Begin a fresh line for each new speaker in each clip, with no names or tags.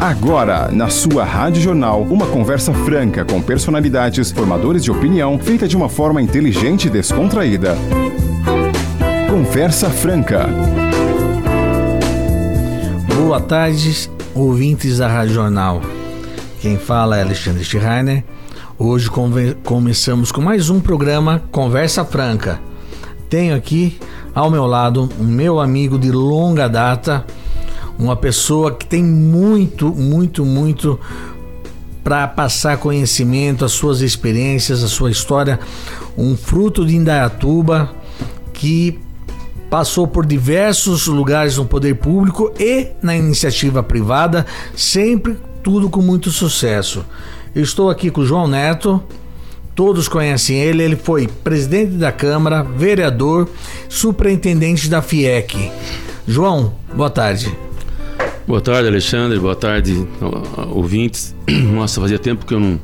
Agora, na sua Rádio Jornal, uma conversa franca com personalidades, formadores de opinião, feita de uma forma inteligente e descontraída. Conversa Franca.
Boa tarde, ouvintes da Rádio Jornal. Quem fala é Alexandre Schreiner. Hoje começamos com mais um programa Conversa Franca. Tenho aqui ao meu lado um meu amigo de longa data, uma pessoa que tem muito, muito, muito para passar conhecimento, as suas experiências, a sua história, um fruto de Indaiatuba que passou por diversos lugares no poder público e na iniciativa privada, sempre tudo com muito sucesso. Eu estou aqui com o João Neto, todos conhecem ele, ele foi presidente da Câmara, vereador, superintendente da FIEC. João, boa tarde.
Boa tarde, Alexandre. Boa tarde, ouvintes. Nossa, fazia tempo que eu não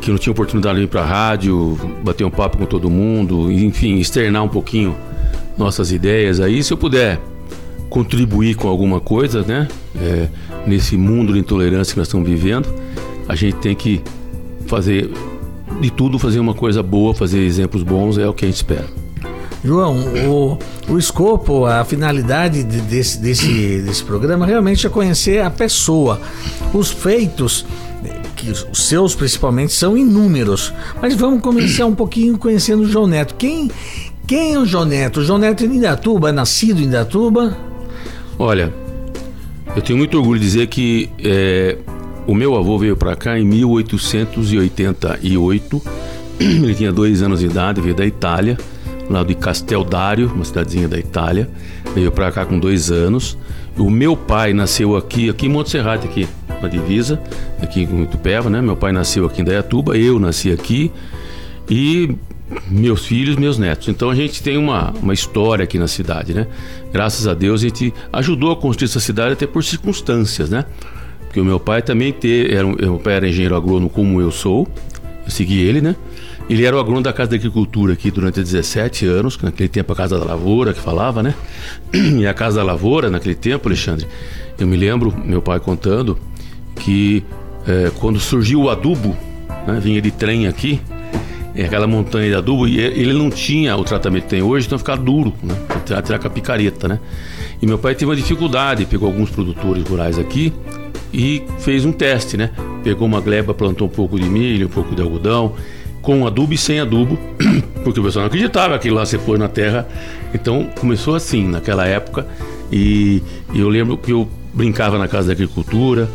que eu não tinha oportunidade de ir para a rádio, bater um papo com todo mundo, enfim, externar um pouquinho nossas ideias aí. Se eu puder contribuir com alguma coisa, né, é, nesse mundo de intolerância que nós estamos vivendo, a gente tem que fazer de tudo, fazer uma coisa boa, fazer exemplos bons, é o que a gente espera.
João, o, o escopo, a finalidade de, desse, desse, desse programa realmente é conhecer a pessoa. Os feitos, que os seus principalmente, são inúmeros. Mas vamos começar um pouquinho conhecendo o João Neto. Quem, quem é o João Neto? O João Neto é de Indatuba, é nascido em Indatuba?
Olha, eu tenho muito orgulho de dizer que é, o meu avô veio para cá em 1888. Ele tinha dois anos de idade, veio da Itália lá de Casteldário, uma cidadezinha da Itália. Veio para cá com dois anos. O meu pai nasceu aqui, aqui em Monte Serrate, aqui na divisa, aqui em Itupeva, né? Meu pai nasceu aqui em Dayatuba, eu nasci aqui e meus filhos, meus netos. Então a gente tem uma, uma história aqui na cidade, né? Graças a Deus a gente ajudou a construir essa cidade até por circunstâncias, né? Porque o meu pai também ter, era, meu pai era engenheiro agrônomo como eu sou, eu segui ele, né? Ele era o agrônomo da Casa da Agricultura aqui durante 17 anos, naquele tempo a Casa da Lavoura que falava, né? E a Casa da Lavoura, naquele tempo, Alexandre, eu me lembro, meu pai contando, que é, quando surgiu o adubo, né, vinha de trem aqui, aquela montanha de adubo, e ele não tinha o tratamento que tem hoje, então ficava duro, né? Tirar com a picareta, né? E meu pai teve uma dificuldade, pegou alguns produtores rurais aqui e fez um teste, né? Pegou uma gleba, plantou um pouco de milho, um pouco de algodão, com adubo e sem adubo, porque o pessoal não acreditava que lá você pôs na terra. Então começou assim naquela época. E, e eu lembro que eu brincava na casa da agricultura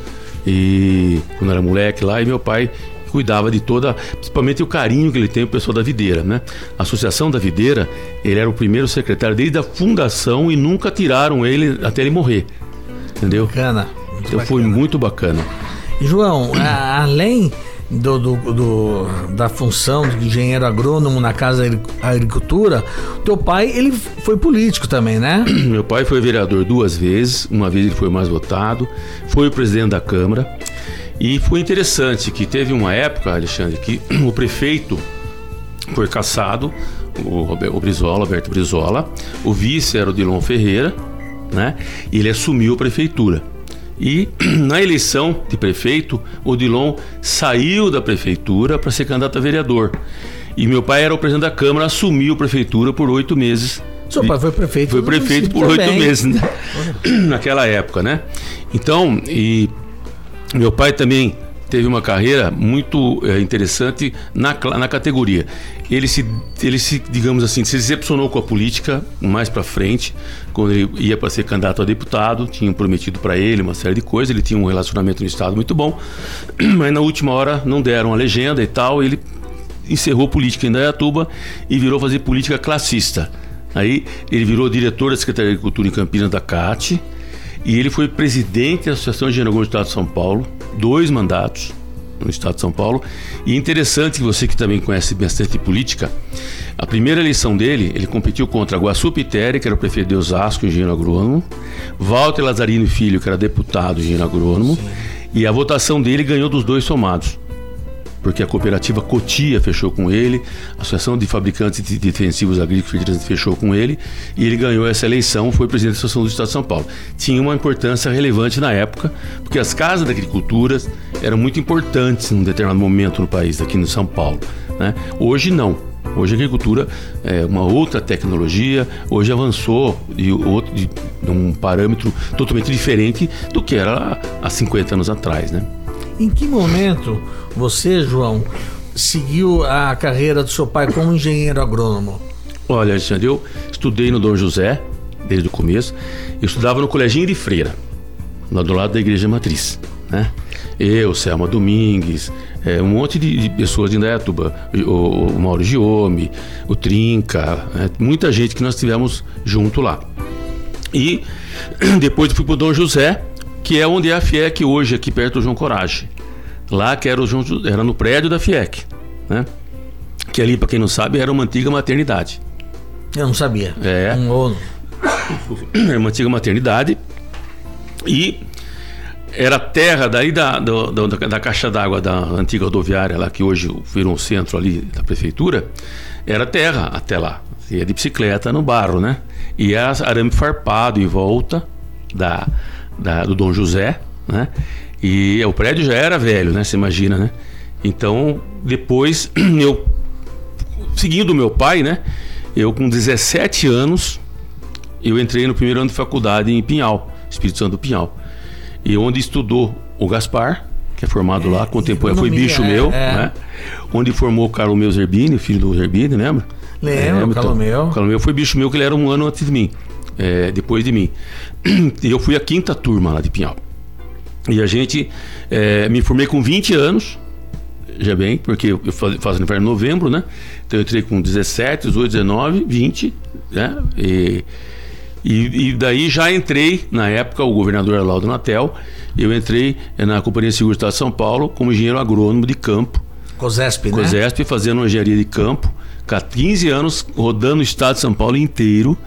e quando era moleque lá e meu pai cuidava de toda, principalmente o carinho que ele tem o pessoal da videira, né? A Associação da Videira, ele era o primeiro secretário desde a fundação e nunca tiraram ele até ele morrer. Entendeu?
Bacana.
Então bacana. foi muito bacana.
João, além do, do, do, da função de engenheiro agrônomo na Casa da Agricultura, teu pai ele foi político também, né?
Meu pai foi vereador duas vezes, uma vez ele foi mais votado, foi o presidente da Câmara. E foi interessante que teve uma época, Alexandre, que o prefeito foi caçado, o, Brizola, Alberto Brizola, o vice era o Dilon Ferreira, né? E ele assumiu a prefeitura. E na eleição de prefeito, o Dilon saiu da prefeitura para ser candidato a vereador. E meu pai era o presidente da Câmara, assumiu a prefeitura por oito meses.
Seu pai foi prefeito.
Foi prefeito por oito meses, né? Naquela época, né? Então, e meu pai também teve uma carreira muito é, interessante na, na categoria. Ele se, ele se, digamos assim, se decepcionou com a política mais para frente, quando ele ia para ser candidato a deputado, tinham prometido para ele uma série de coisas, ele tinha um relacionamento no estado muito bom, mas na última hora não deram a legenda e tal, ele encerrou política em Dayatuba e virou fazer política classista. Aí ele virou diretor da Secretaria de Agricultura em Campinas da CAT, e ele foi presidente da Associação de Engenharia do Estado de São Paulo, dois mandatos no Estado de São Paulo. E é interessante que você que também conhece bastante política, a primeira eleição dele, ele competiu contra Guaçu Pitéria, que era o prefeito de Osasco, engenheiro agrônomo, Walter Lazarino Filho, que era deputado engenheiro agrônomo, Sim. e a votação dele ganhou dos dois somados. Porque a cooperativa Cotia fechou com ele, a Associação de Fabricantes de Defensivos Agrícolas fechou com ele, e ele ganhou essa eleição, foi presidente da Associação do Estado de São Paulo. Tinha uma importância relevante na época, porque as casas da agricultura eram muito importantes num determinado momento no país, aqui no São Paulo. Né? Hoje não. Hoje a agricultura é uma outra tecnologia, hoje avançou de, outro, de, um parâmetro totalmente diferente do que era há 50 anos atrás, né?
Em que momento você, João, seguiu a carreira do seu pai como engenheiro agrônomo?
Olha, Alexandre, eu estudei no Dom José desde o começo. Eu estudava no Coleginho de Freira, lá do lado da Igreja Matriz, né? Eu, Selma Domingues, é, um monte de, de, pessoas de Indaiatuba, o, o Mauro Giome, o Trinca, é, muita gente que nós tivemos junto lá. E depois fui para o Dom José, que é onde é a FIEC hoje, aqui perto do João Coragem. Lá que era, o era no prédio da FIEC, né? Que ali, para quem não sabe, era uma antiga maternidade.
Eu não sabia.
É.
Um,
era uma antiga maternidade. E era terra daí da, do, da, da caixa d'água da antiga rodoviária, lá que hoje virou um centro ali da prefeitura, era terra até lá. Ia de bicicleta no barro, né? E era arame farpado em volta da, da, do Dom José, né? E o prédio já era velho, né? Você imagina, né? Então, depois, eu, seguindo o meu pai, né? Eu, com 17 anos, eu entrei no primeiro ano de faculdade em Pinhal, Espírito Santo do Pinhal e onde estudou o Gaspar, que é formado é, lá, contemporâneo, foi bicho é, meu, é. né? Onde formou o Carlos Meu Zerbini, filho do Zerbini, lembra?
Lembro, o Carlos Meu.
O Carlos Meu foi bicho meu, que ele era um ano antes de mim, é, depois de mim. E eu fui a quinta turma lá de Pinhal. E a gente, é, me formei com 20 anos, já bem, porque eu faço aniversário em novembro, né? Então eu entrei com 17, 18, 19, 20, né? E e, e, daí já entrei, na época, o governador era Laudo Natel, eu entrei na Companhia de Seguros de São Paulo como engenheiro agrônomo de campo.
COSESP,
né? COSESP, fazendo engenharia de campo. Há 15 anos rodando o estado de São Paulo inteiro,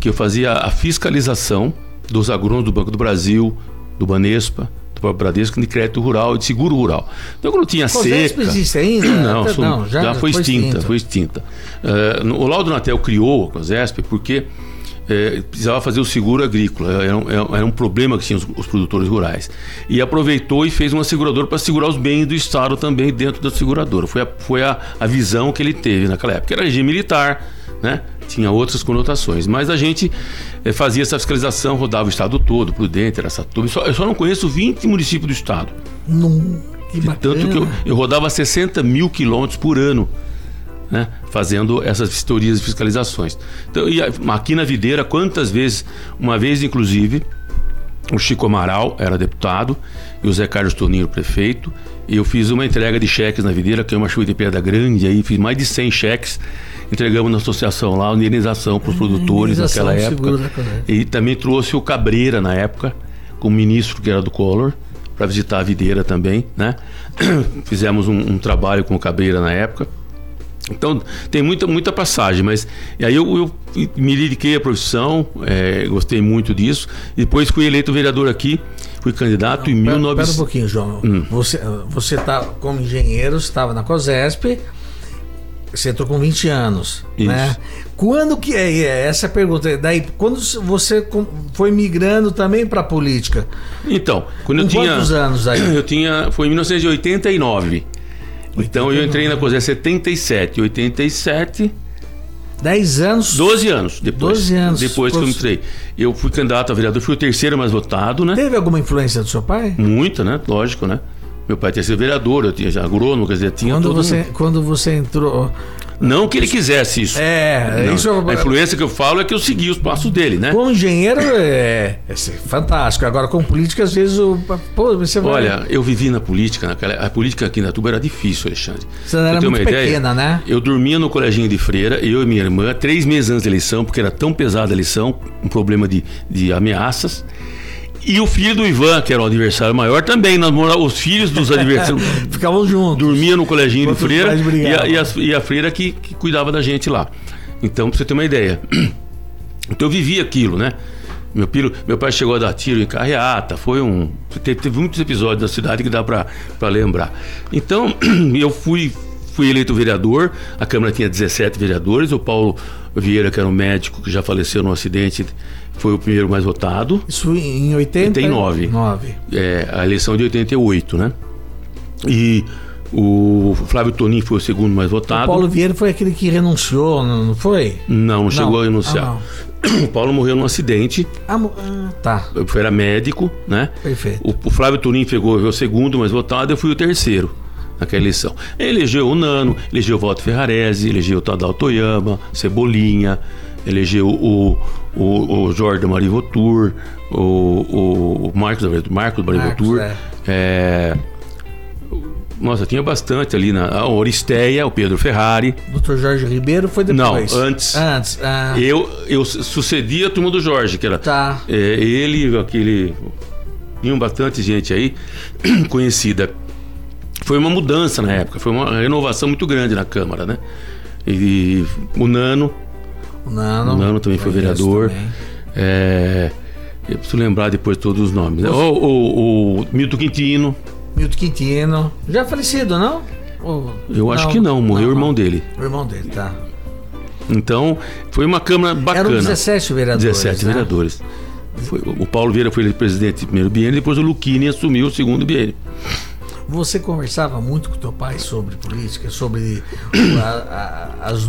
que eu fazia a fiscalização dos agrônomos do Banco do Brasil, do Banespa, do próprio Bradesco, de crédito rural e de seguro rural. Então, quando tinha COSESP seca...
existe ainda?
Não, não já, já, foi, extinta, extinta, foi extinta. Uh, o Laudo Natel criou a COSESP porque é, precisava fazer o seguro agrícola, era um, era um problema que tinham os, os, produtores rurais. E aproveitou e fez uma seguradora para segurar os bens do Estado também dentro da seguradora. Foi a, foi a, a visão que ele teve naquela época. Era regime militar, né? tinha outras conotações. Mas a gente é, fazia essa fiscalização, rodava o Estado todo, Prudente, Araçatuba. Eu só, eu só não conheço 20 municípios do Estado.
Não, que
Tanto que eu, eu rodava 60 mil quilômetros por ano né, fazendo essas vistorias e fiscalizações. Então, e aqui na Videira, quantas vezes, uma vez inclusive, o Chico Amaral era deputado e o Zé Carlos Toninho prefeito, e eu fiz uma entrega de cheques na Videira, que é uma chuva de pedra grande, aí fiz mais de 100 cheques, entregamos na associação lá, indenização para os produtores naquela época. E também trouxe o Cabreira na época, como ministro que era do Collor, para visitar a videira também, né? Fizemos um, um trabalho com o Cabreira na época. Então tem muita, muita passagem, mas aí eu, eu me dediquei à profissão, é, gostei muito disso. E depois fui eleito vereador aqui, fui candidato Não, em 19...
Espera um pouquinho, João. Hum. Você, você tá como engenheiro, estava na COSESP, você entrou com 20 anos, Isso. né? Quando que é, é essa é a pergunta? Daí, quando você foi migrando também para a política?
Então, quando eu tinha
quantos anos aí?
Eu tinha, foi em 1989. Então eu entrei na COSE 77, 87.
10 anos?
12 anos depois.
12 anos.
Depois que eu entrei. Eu fui candidato a vereador, fui o terceiro mais votado, né?
Teve alguma influência do seu pai?
Muita, né? Lógico, né? Meu pai tinha sido vereador, eu tinha já agrônomo, quer dizer, tinha
quando você
um...
Quando você entrou,
não que ele quisesse isso.
É,
não.
isso
A influência que eu falo é que eu segui os passos dele, né?
Como engenheiro é, é fantástico. Agora, com política, às vezes o. Pô, você vai...
Olha, eu vivi na política, naquela, a política aqui na Tuba era difícil, Alexandre.
Você era muito pequena, ideia, né?
Eu dormia no coleginho de freira, eu e minha irmã, três meses antes da eleição, porque era tão pesada a eleição, um problema de, de ameaças. E o filho do Ivan, que era o adversário maior, também. Nós os filhos dos adversários.
Ficavam juntos.
Dormia no coleginho de freira. E a, e, a, e a, freira que, que cuidava da gente lá. Então, pra você ter uma ideia. Então eu vivi aquilo, né? Meu, pilo, meu pai chegou a dar tiro em carreata, foi um. Teve, teve muitos episódios da cidade que dá para lembrar. Então, eu fui, fui eleito vereador, a Câmara tinha 17 vereadores, o Paulo Vieira, que era um médico que já faleceu num acidente, foi o primeiro mais votado.
Isso em 89?
89. É, a eleição de 88, né? E o Flávio Tonin foi o segundo mais votado.
O Paulo Vieira foi aquele que renunciou, não foi?
Não, não chegou a renunciar. Ah, o Paulo morreu num acidente.
Ah, ah, tá.
Eu era médico, né?
Perfeito. O,
o Flávio Tonin pegou o segundo mais votado, eu fui o terceiro naquela eleição. Elegeu o Nano, elegeu o Walter Ferrarese, elegeu o Tadal Toyama, Cebolinha, elegeu o, o, o Jordan Marivotur, o, o Marcos, Marcos Marivotur. É. É, nossa, tinha bastante ali na a Oristeia, o Pedro Ferrari.
Dr. Jorge Ribeiro foi depois?
Não, antes.
Antes. Ah.
Eu, eu sucedi a turma do Jorge, que era.
Tá.
É, ele, aquele. Tinha bastante gente aí conhecida. Foi uma mudança na época, foi uma renovação muito grande na Câmara, né? E o Nano.
O Nano.
O Nano também foi vereador. Também. É, eu preciso lembrar depois todos os nomes. Né? O, o, o Milton Quintino.
Milton Quintino. Já falecido, não?
Ou... Eu acho que não, morreu não, o irmão não. dele.
O irmão dele, tá.
Então, foi uma Câmara bacana.
Eram 17 vereadores.
17
né?
vereadores. Foi, o Paulo Vieira foi presidente do primeiro biênio, depois o Luquini assumiu o segundo biênio.
Você conversava muito com teu pai sobre política, sobre a, a, as,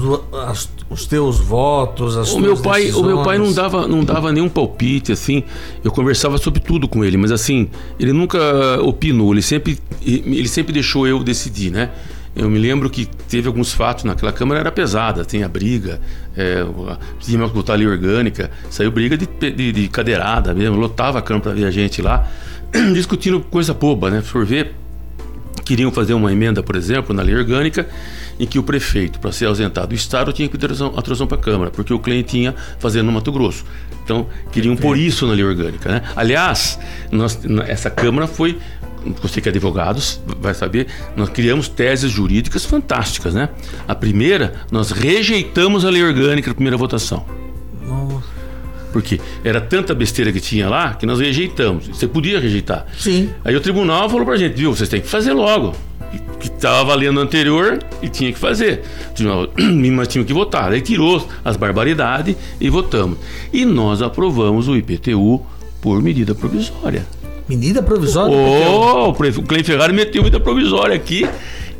as, os teus votos, as
o meu pai, decisões. O meu pai não dava, não dava nenhum palpite, assim. Eu conversava sobre tudo com ele, mas assim, ele nunca opinou, ele sempre, ele sempre deixou eu decidir, né? Eu me lembro que teve alguns fatos naquela Câmara, era pesada, tinha briga, é, tinha que botar lei orgânica, saiu briga de, de, de cadeirada mesmo, lotava a Câmara para ver a gente lá, discutindo coisa boba, né? Por ver queriam fazer uma emenda, por exemplo, na lei orgânica, em que o prefeito, para ser ausentado do Estado, tinha que pedir atração para a Câmara, porque o cliente tinha fazendo no Mato Grosso. Então, queriam pôr isso na lei orgânica. Né? Aliás, nós, essa Câmara foi você que é advogado vai saber, nós criamos teses jurídicas fantásticas, né? A primeira, nós rejeitamos a lei orgânica na primeira votação. Porque era tanta besteira que tinha lá que nós rejeitamos. Você podia rejeitar.
Sim.
Aí o tribunal falou pra gente, viu, vocês têm que fazer logo. Que estava valendo anterior e tinha que fazer. Mas tinha que votar. Aí tirou as barbaridades e votamos. E nós aprovamos o IPTU por medida provisória.
Medida provisória?
Oh, o Cleide Ferrari meteu medida provisória aqui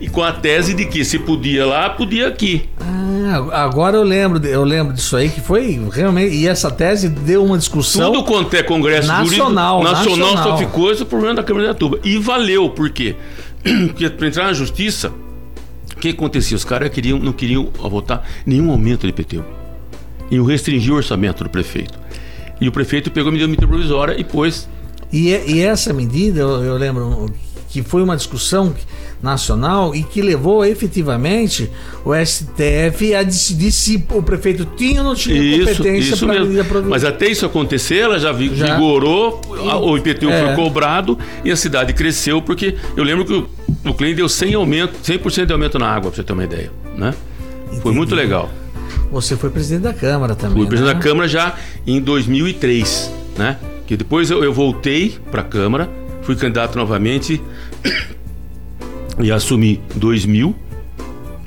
e com a tese de que se podia lá, podia aqui.
Ah, agora eu lembro, eu lembro disso aí que foi realmente e essa tese deu uma discussão.
Tudo quanto é congresso
nacional,
nacional, nacional só ficou esse problema da Câmara de Atuba e valeu por quê? Porque para entrar na justiça, o que acontecia? Os caras queriam, não queriam votar nenhum aumento de IPTU. E restringir o orçamento do prefeito. E o prefeito pegou a medida provisória e pôs.
E, e essa medida, eu, eu lembro que foi uma discussão nacional e que levou efetivamente o STF a decidir se o prefeito tinha ou não tinha
isso,
competência
para medida Mas até isso acontecer, ela já, já. vigorou, o IPTU é. foi cobrado e a cidade cresceu, porque eu lembro que o, o cliente deu 100 aumento, 100% de aumento na água, para você ter uma ideia, né? Foi muito legal.
Você foi presidente da Câmara também.
Fui presidente né? da Câmara já em 2003, né? Que depois eu, eu voltei para a Câmara fui candidato novamente e assumi 2000,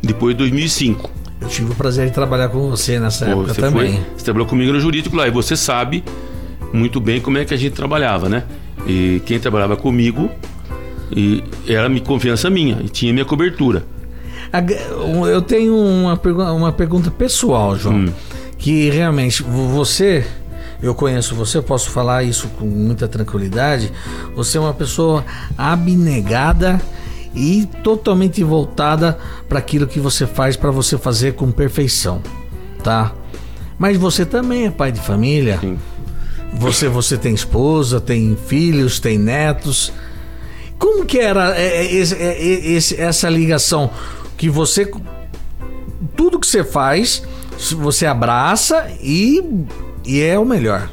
depois 2005.
Eu tive o prazer de trabalhar com você nessa Pô, época
você
também.
Foi, você trabalhou comigo no jurídico lá e você sabe muito bem como é que a gente trabalhava, né? E quem trabalhava comigo e era confiança minha e tinha minha cobertura.
Eu tenho uma, uma pergunta pessoal, João, hum. que realmente você eu conheço você, eu posso falar isso com muita tranquilidade. Você é uma pessoa abnegada e totalmente voltada para aquilo que você faz para você fazer com perfeição, tá? Mas você também é pai de família. Sim. Você você tem esposa, tem filhos, tem netos. Como que era é, é, é, essa ligação que você tudo que você faz, você abraça e e é o melhor.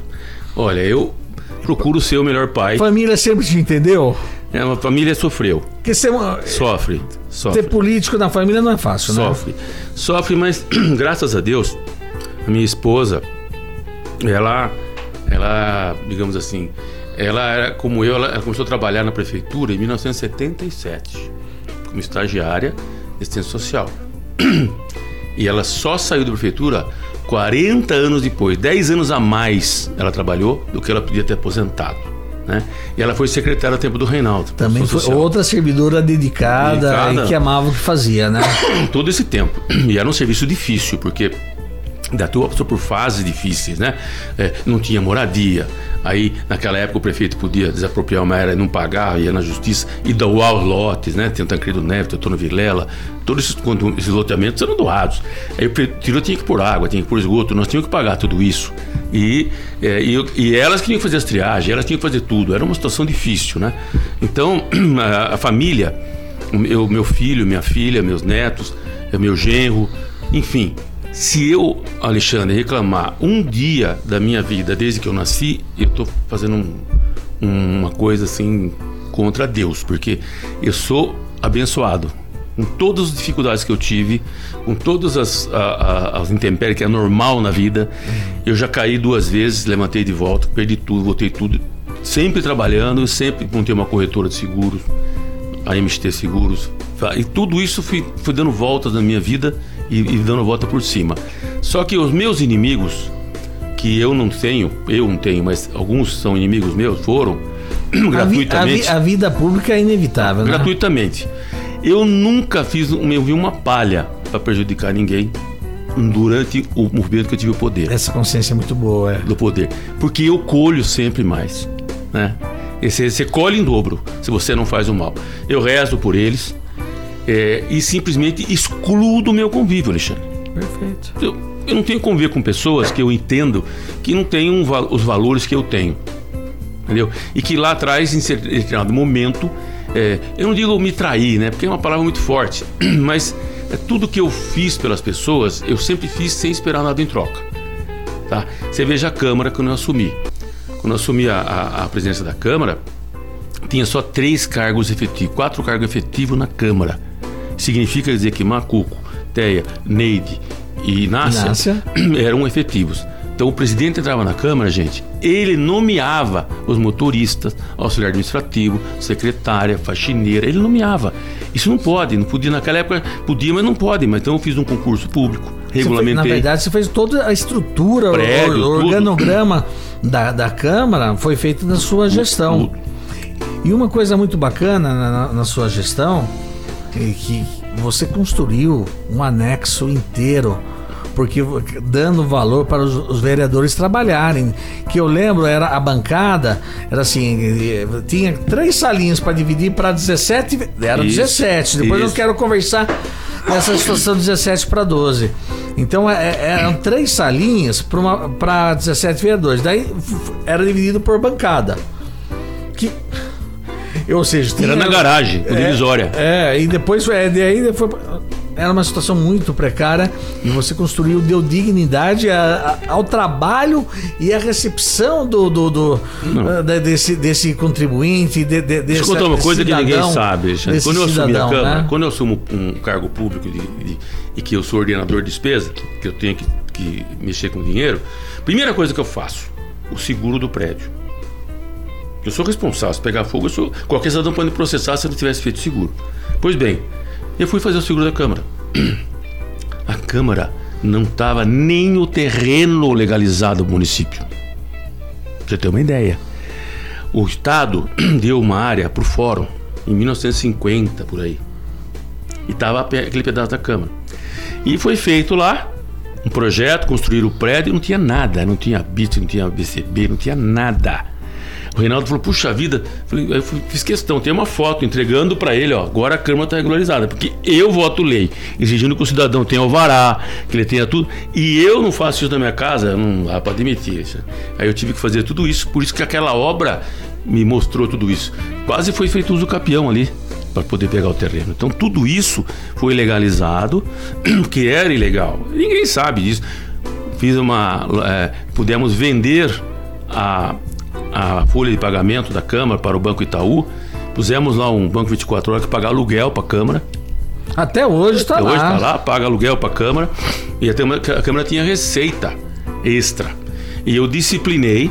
Olha, eu procuro ser o melhor pai.
Família sempre te entendeu?
É, uma família sofreu.
Porque ser uma...
Sofre, sofre.
Ter político na família não é fácil,
né? Sofre. Sofre, mas graças a Deus, a minha esposa, ela ela, digamos assim, ela era como eu, ela, ela começou a trabalhar na prefeitura em 1977, como estagiária de assistência social. E ela só saiu da prefeitura 40 anos depois, 10 anos a mais ela trabalhou do que ela podia ter aposentado. Né? E ela foi secretária a tempo do Reinaldo.
Também foi social. outra servidora dedicada, dedicada, e que amava o que fazia, né?
Todo esse tempo. E era um serviço difícil, porque da tua passou por fases difíceis, né? É, não tinha moradia. Aí, naquela época, o prefeito podia desapropriar uma área e não pagar, ia na justiça e doar os lotes, né? Tem o Tancredo Neves, Teotônio Vilela, todos esses, esses loteamentos eram doados. Aí o prefeito tinha que pôr água, tinha que pôr esgoto, nós tínhamos que pagar tudo isso. E, é, e, e, elas tinham que fazer as triagens, elas tinham que fazer tudo. Era uma situação difícil, né? Então, a, a família, o meu, meu filho, minha filha, meus netos, meu genro, enfim, se eu, Alexandre, reclamar um dia da minha vida desde que eu nasci, eu estou fazendo um, uma coisa assim contra Deus, porque eu sou abençoado. Com todas as dificuldades que eu tive, com todas as, a, a, as intempéries que é normal na vida, eu já caí duas vezes, levantei de volta, perdi tudo, voltei tudo. Sempre trabalhando, sempre montei uma corretora de seguros, a MST Seguros. E tudo isso fui, fui dando voltas na minha vida e, e dando volta por cima. Só que os meus inimigos, que eu não tenho, eu não tenho, mas alguns são inimigos meus, foram gratuitamente.
A, vi, a, vida pública é inevitável,
né? Gratuitamente. Eu nunca fiz, eu vi uma palha para prejudicar ninguém durante o movimento que eu tive o poder.
Essa consciência é muito boa, é.
Do poder. Porque eu colho sempre mais, né? Você, você colhe em dobro se você não faz o mal. Eu rezo por eles, é, e simplesmente excluo do meu convívio, Alexandre.
Perfeito.
Eu, eu não tenho convívio com pessoas que eu entendo que não têm um, os valores que eu tenho. Entendeu? E que lá atrás, em determinado momento, é, eu não digo me trair, né? Porque é uma palavra muito forte, mas é, tudo que eu fiz pelas pessoas, eu sempre fiz sem esperar nada em troca. Tá? Você veja a Câmara quando eu assumi. Quando eu assumi a, a, a presidência da Câmara, tinha só três cargos efetivos, quatro cargos efetivos na Câmara. Significa dizer que Macuco, Teia, Neide e Inácia, Inácia. eram efetivos. Então o presidente entrava na Câmara, gente, ele nomeava os motoristas, auxiliar administrativo, secretária, faxineira, ele nomeava. Isso não pode, não podia naquela época, podia, mas não pode. Mas então eu fiz um concurso público, regulamentei.
na verdade, você fez toda a estrutura, Prédio, o, organograma da, da Câmara foi feito na sua gestão. E uma coisa muito bacana na, na sua gestão que você construiu um anexo inteiro porque dando valor para os, os, vereadores trabalharem. Que eu lembro era a bancada, era assim, tinha três salinhas para dividir para 17, era isso, 17. Depois isso. eu quero conversar nessa situação 17 para 12. Então é, é, eram três salinhas para 17 vereadores. Daí era dividido por bancada. Que ou seja,
tinha, era na garagem, é, divisória.
É, e depois é, daí foi, era uma situação muito precária e você construiu, deu dignidade a, a, ao trabalho e à recepção do, do, do desse, desse contribuinte. De, de,
Deixa eu contar uma coisa cidadão, que ninguém sabe. Quando eu assumi cidadão, a Câmara, né? quando eu assumo um cargo público de, de, e que eu sou ordenador de despesa, que eu tenho que, que mexer com dinheiro, primeira coisa que eu faço, o seguro do prédio. Eu sou responsável. Se pegar fogo, eu sou. Qualquer cidadão pode me processar se não tivesse feito seguro. Pois bem, eu fui fazer o seguro da Câmara. A Câmara não estava nem o terreno legalizado do município. Pra você ter uma ideia. O Estado deu uma área para o fórum em 1950, por aí. E estava aquele pedaço da Câmara. E foi feito lá um projeto, construir o prédio, não tinha nada, não tinha BIT, não tinha BCB, não tinha nada. O Reinaldo falou, puxa vida, eu fiz questão, tem uma foto entregando para ele, ó, agora a Câmara está regularizada, porque eu voto lei, exigindo que o cidadão tenha alvará, que ele tenha tudo, e eu não faço isso na minha casa, não dá para admitir. Isso. Aí eu tive que fazer tudo isso, por isso que aquela obra me mostrou tudo isso. Quase foi feito uso capião ali para poder pegar o terreno. Então tudo isso foi legalizado, que era ilegal. Ninguém sabe disso. Fiz uma, é, pudemos vender a a folha de pagamento da Câmara para o Banco Itaú. Pusemos lá um banco 24 horas que paga aluguel para a Câmara.
Até hoje está lá.
Hoje está lá, paga aluguel para a Câmara. E a Câmara, a Câmara tinha receita extra. E eu disciplinei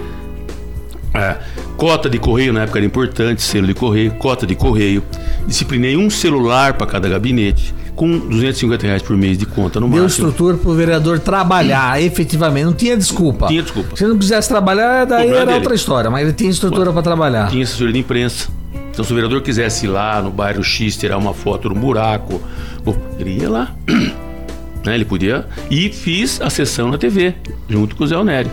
É, cota de correio na época era importante, selo de correio, cota de correio. Disciplinei um celular para cada gabinete, com 250 reais por mês de conta no
Deu
máximo.
estrutura pro vereador trabalhar efetivamente. Não tinha desculpa.
Tinha desculpa.
Se ele não quisesse trabalhar, daí era
dele.
outra história. Mas ele tinha estrutura para trabalhar.
Tinha assessoria de imprensa. Então, se o vereador quisesse ir lá no bairro X tirar uma foto no buraco, bom, ele ia lá. né? Ele podia. E fiz a sessão na TV, junto com o Zé Onério.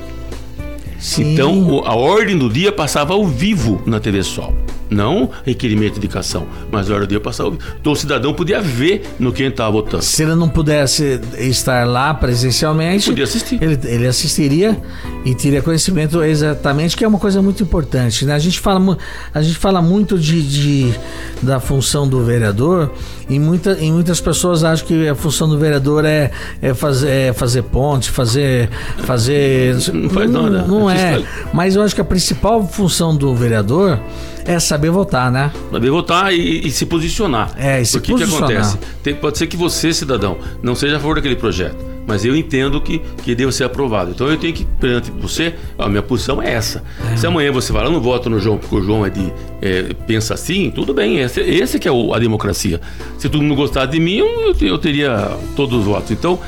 Sim.
Então, o- a ordem do dia passava ao vivo na TV Sol. Não requerimento de indicação, mas a ordem do dia passava ao vivo. Então, o cidadão podia ver no quem estava votando.
se ele não pudesse estar lá presencialmente,
Podia assistir.
Ele, ele assistiria e teria conhecimento exatamente, que é uma coisa muito importante. Né? A, gente fala, a gente fala muito de, de- da função do vereador e, muita, e muitas pessoas acham que a função do vereador é, é, fazer, é fazer ponte, fazer. fazer
Não faz nada.
Não
É
é. Mas eu acho que a principal função do vereador é saber votar, né?
Saber votar e, e se posicionar.
É, e se
Porque o que
posicionar.
acontece? Tem- pode ser que você, cidadão, não seja a favor daquele projeto, mas eu entendo que, que deve ser aprovado. Então eu tenho que, perante você, a minha posição é essa. Se amanhã você falar, eu não voto no João porque o João é de, é, pensa assim, tudo bem, esse, esse que é o- a democracia. Se todo mundo gostar de mim, eu, eu teria todos os votos. Então,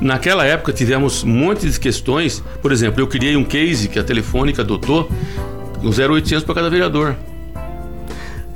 naquela época tivemos um monte de questões. Por exemplo, eu criei um case que a Telefônica adotou, um 0800 para cada vereador.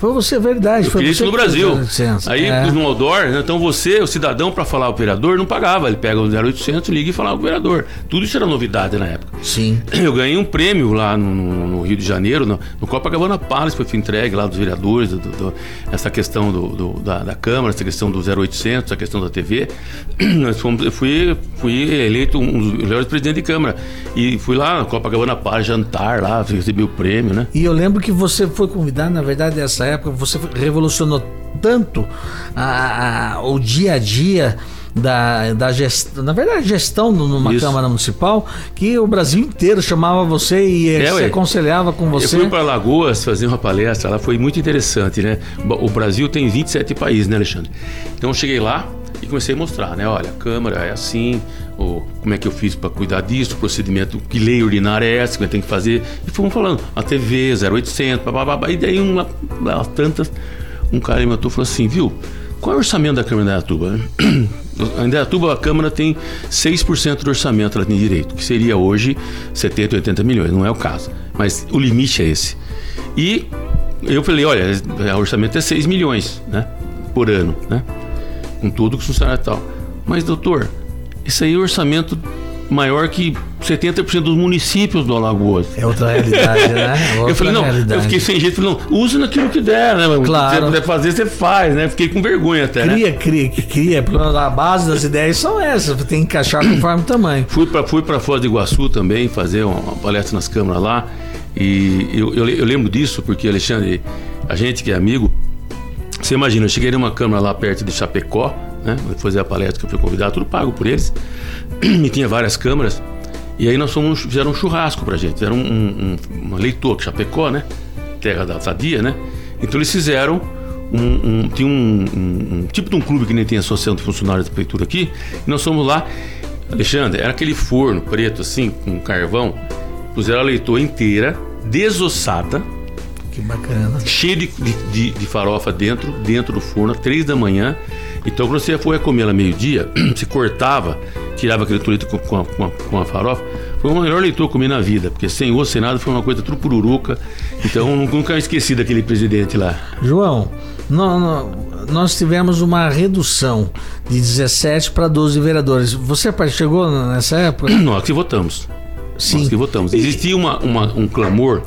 Foi você, verdade.
Eu
Foi
isso no Brasil. Aí
É.
no outdoor, né, então você, o cidadão, para falar ao vereador, não pagava. Ele pega o 0800, liga e fala o vereador. Tudo isso era novidade na época.
Sim.
Eu ganhei um prêmio lá no, no- Rio de Janeiro, no, no Copacabana Palace, foi entregue lá dos vereadores, do- do- essa questão do, do- da, da Câmara, essa questão do 0800, essa questão da TV. Nós fomos, eu fui, fui eleito um dos melhores presidentes de Câmara. E fui lá no Copacabana Palace, jantar lá, recebi o prêmio, né?
E eu lembro que você foi convidado, na verdade, nessa época, você revolucionou tanto a- a- o dia a dia da, da gestão, na verdade, gestão numa
Isso.
Câmara Municipal, que o Brasil inteiro chamava você e
É,
se aconselhava com
Eu
você.
fui para Lagoas fazer uma palestra lá, foi muito interessante, né? O Brasil tem 27 países, né, Alexandre? Então eu cheguei lá e comecei a mostrar, né? Olha, a Câmara é assim, o, como é que eu fiz para cuidar disso, o procedimento, que lei ordinária é essa, que eu tenho que fazer. E fomos falando, a TV, 0800, babá, e daí uma, uma- tantas, um cara me matou e falou assim, viu? Qual é o orçamento da Câmara de Indaiatuba? A Indaiatuba, a Câmara tem 6% do orçamento ela tem direito, que seria hoje 70, 80 milhões, não é o caso. Mas o limite é esse. E eu falei, olha, o orçamento é 6 milhões, né? Por ano, né? Com tudo que funcionário e tal. Mas, doutor, isso aí é orçamento maior que 70% dos municípios do Alagoas.
É outra realidade, né? Outra
eu falei, não,
realidade.
eu fiquei sem jeito, falei, não, use naquilo que der, né?
Claro.
Se você puder fazer, você faz, né? Fiquei com vergonha até, né?
Cria, cria, cria, porque a base das ideias são essas, tem que encaixar conforme o tamanho.
Fui para fui pra Foz do Iguaçu também, fazer uma, uma palestra nas câmaras lá. E eu, eu, eu lembro disso porque, Alexandre, a gente que é amigo, você imagina, eu cheguei numa câmara lá perto de Chapecó, né? Fazer a palestra que eu fui convidado, tudo pago por eles. E tinha várias câmaras. E aí nós fomos, fizeram um churrasco pra gente. Fizeram um, um, uma leitor, Chapecó, né? Terra da sadia, né? Então eles fizeram um, um, tinha um, um- um tipo de um clube que nem tem associação de funcionários da prefeitura aqui. E nós fomos lá. Alexandre, era aquele forno preto assim, com carvão. Puseram a leitoa inteira, desossada,
Que bacana.
cheio de, de, de farofa dentro, dentro do forno, às três da manhã. Então, quando você for comer ela meio-dia, você cortava, tirava aquele turito com, com, a, com, com a farofa. Foi o melhor leitor que eu comi na vida, porque sem osso, sem nada, foi uma coisa trupururuca. Então, nunca esqueci daquele presidente lá.
João, nó- nó- nós tivemos uma redução de 17 para 12 vereadores. Você chegou nessa época?
Nós que votamos.
Sim.
Nós que votamos. Existia uma, uma- um clamor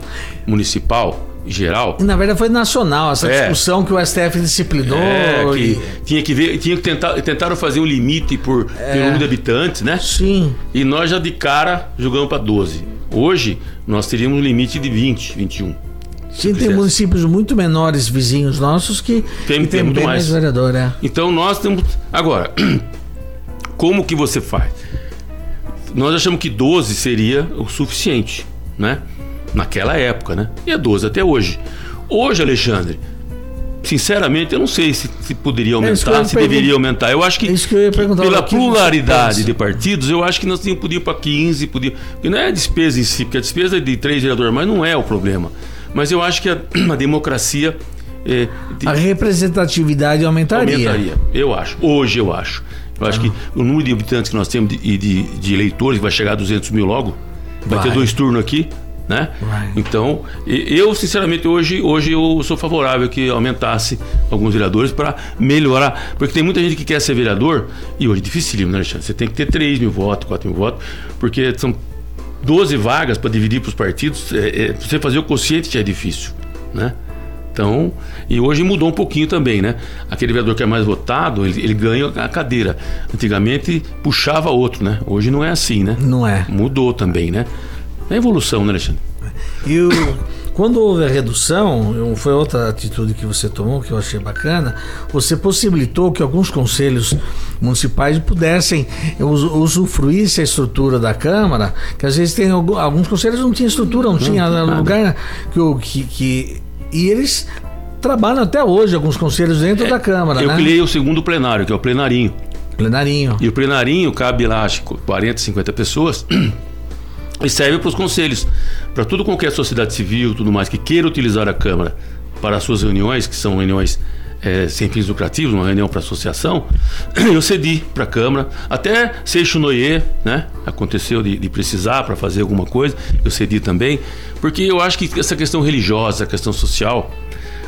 municipal, geral,
Na verdade foi nacional, essa
É.
discussão que o STF disciplinou.
é, que
e-
tinha que ver, tinha que tentar, tentaram fazer um limite por pelo número de habitantes, né?
Sim,
E nós já de cara jogamos para 12. Hoje nós teríamos um limite de 20, 21.
sim tem
fizesse.
municípios muito menores, vizinhos nossos, que
Tem-
que
tem muito
bem
mais.
vereador, é.
Então nós temos. Agora, como que você faz? Nós achamos que 12 seria o suficiente, né? Naquela época, né? E é 12 até hoje. Hoje, Alexandre, sinceramente, eu não sei se, se poderia
É
aumentar, se deveria aumentar. Eu acho que,
É isso que eu ia perguntar,
pela
que
pluralidade de partidos, eu acho que nós tínhamos podia ir para 15, podia, porque não é a despesa em si, porque a despesa de três vereadores, mas não é o problema. Mas eu acho que a, a democracia é, de-
A representatividade aumentaria.
aumentaria. Eu acho. Hoje eu acho. Eu acho que o número de habitantes que nós temos de- e de, de eleitores vai chegar a 200 mil logo. Vai,
Vai.
ter dois turnos aqui, né? Então, eu sinceramente hoje, hoje eu sou favorável que aumentasse alguns vereadores para melhorar, porque tem muita gente que quer ser vereador e hoje é dificílimo, né, Alexandre? Você tem que ter 3 mil votos, 4 mil votos, porque são 12 vagas para dividir para os partidos. É, é, você fazer o quociente já é difícil, né? Então, e hoje mudou um pouquinho também, né? Aquele vereador que é mais votado, ele, ele ganha a cadeira. Antigamente puxava outro, né? Hoje não é assim, né?
Não é.
Mudou também, né? É evolução, né, Alexandre?
E o- quando houve a redução, foi outra atitude que você tomou que eu achei bacana. Você possibilitou que alguns conselhos municipais pudessem us- usufruir a estrutura da Câmara, que às vezes tem algu- alguns conselhos não tinha estrutura, não, tinha
nada.
lugar que, o- que, que- e eles trabalham até hoje alguns conselhos dentro da Câmara,
Eu
né?
criei o segundo plenário, que é o plenarinho.
Plenarinho.
E o plenarinho cabe lá, acho que 40, 50 pessoas. E serve para os conselhos, para tudo qualquer sociedade civil, tudo mais que queira utilizar a Câmara para as suas reuniões, que são reuniões eh, sem fins lucrativos, uma reunião para associação, eu cedi para a Câmara, até Seixo Noyer, né? Aconteceu de, de precisar para fazer alguma coisa, eu cedi também, porque eu acho que essa questão religiosa, a questão social,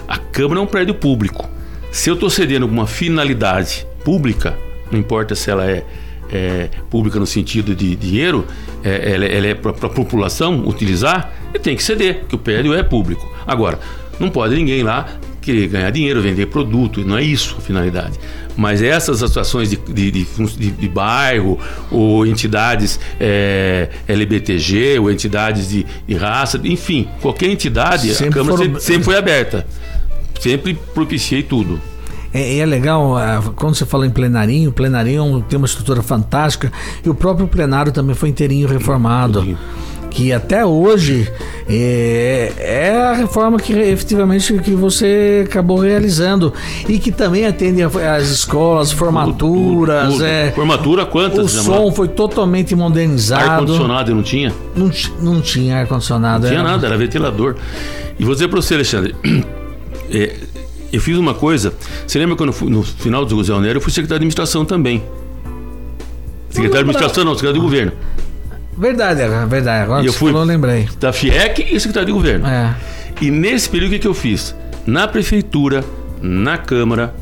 a Câmara é um prédio público. Se eu estou cedendo alguma finalidade pública, não importa se ela é, é pública no sentido de dinheiro, é, ela, ela é para a população utilizar, eu tenho que ceder, porque o prédio é público. Agora, não pode ninguém lá querer ganhar dinheiro, vender produto, não é isso a finalidade. Mas essas associações de, de, de, de- bairro, ou entidades é, LBTG, ou entidades de, raça, enfim, qualquer entidade,
Sempre
a Câmara
foram-
sempre foi aberta. Sempre propiciei tudo.
É, é legal, ah, quando você fala em plenarinho, o plenarinho tem uma estrutura fantástica e o próprio plenário também foi inteirinho reformado. Que até hoje é, é a reforma que efetivamente que você acabou realizando e que também atende as escolas, formaturas,
Tudo, tudo.
é,
Formatura, quantas?
o
fizemos
som
lá?
foi totalmente modernizado.
Ar-condicionado não tinha?
Não, não tinha ar-condicionado.
Não tinha
era-
nada, era ventilador. E vou dizer para você, Alexandre, é, eu fiz uma coisa. Você lembra quando fui, no final do José Nero, eu fui secretário de administração também. Secretário de administração não, secretário de governo.
Verdade, é verdade. Agora
E eu fui-
falou, lembrei.
Da FIEC e secretário de governo.
É.
E nesse período, o que, que eu fiz? Na prefeitura, na Câmara,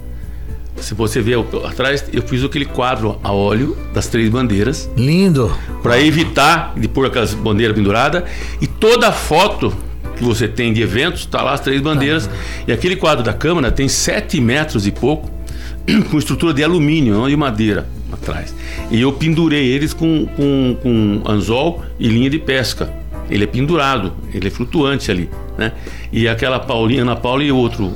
se você ver atrás, eu fiz aquele quadro a óleo das três bandeiras.
Lindo.
para evitar de pôr aquelas bandeiras penduradas. E toda foto que você tem de eventos, tá lá as três bandeiras. E aquele quadro da Câmara tem 7 metros e pouco, com estrutura de alumínio, não de madeira, atrás. E eu pendurei eles com, com, com anzol e linha de pesca. Ele é pendurado, ele é flutuante ali, né? E aquela Paulinha, Ana Paula e outro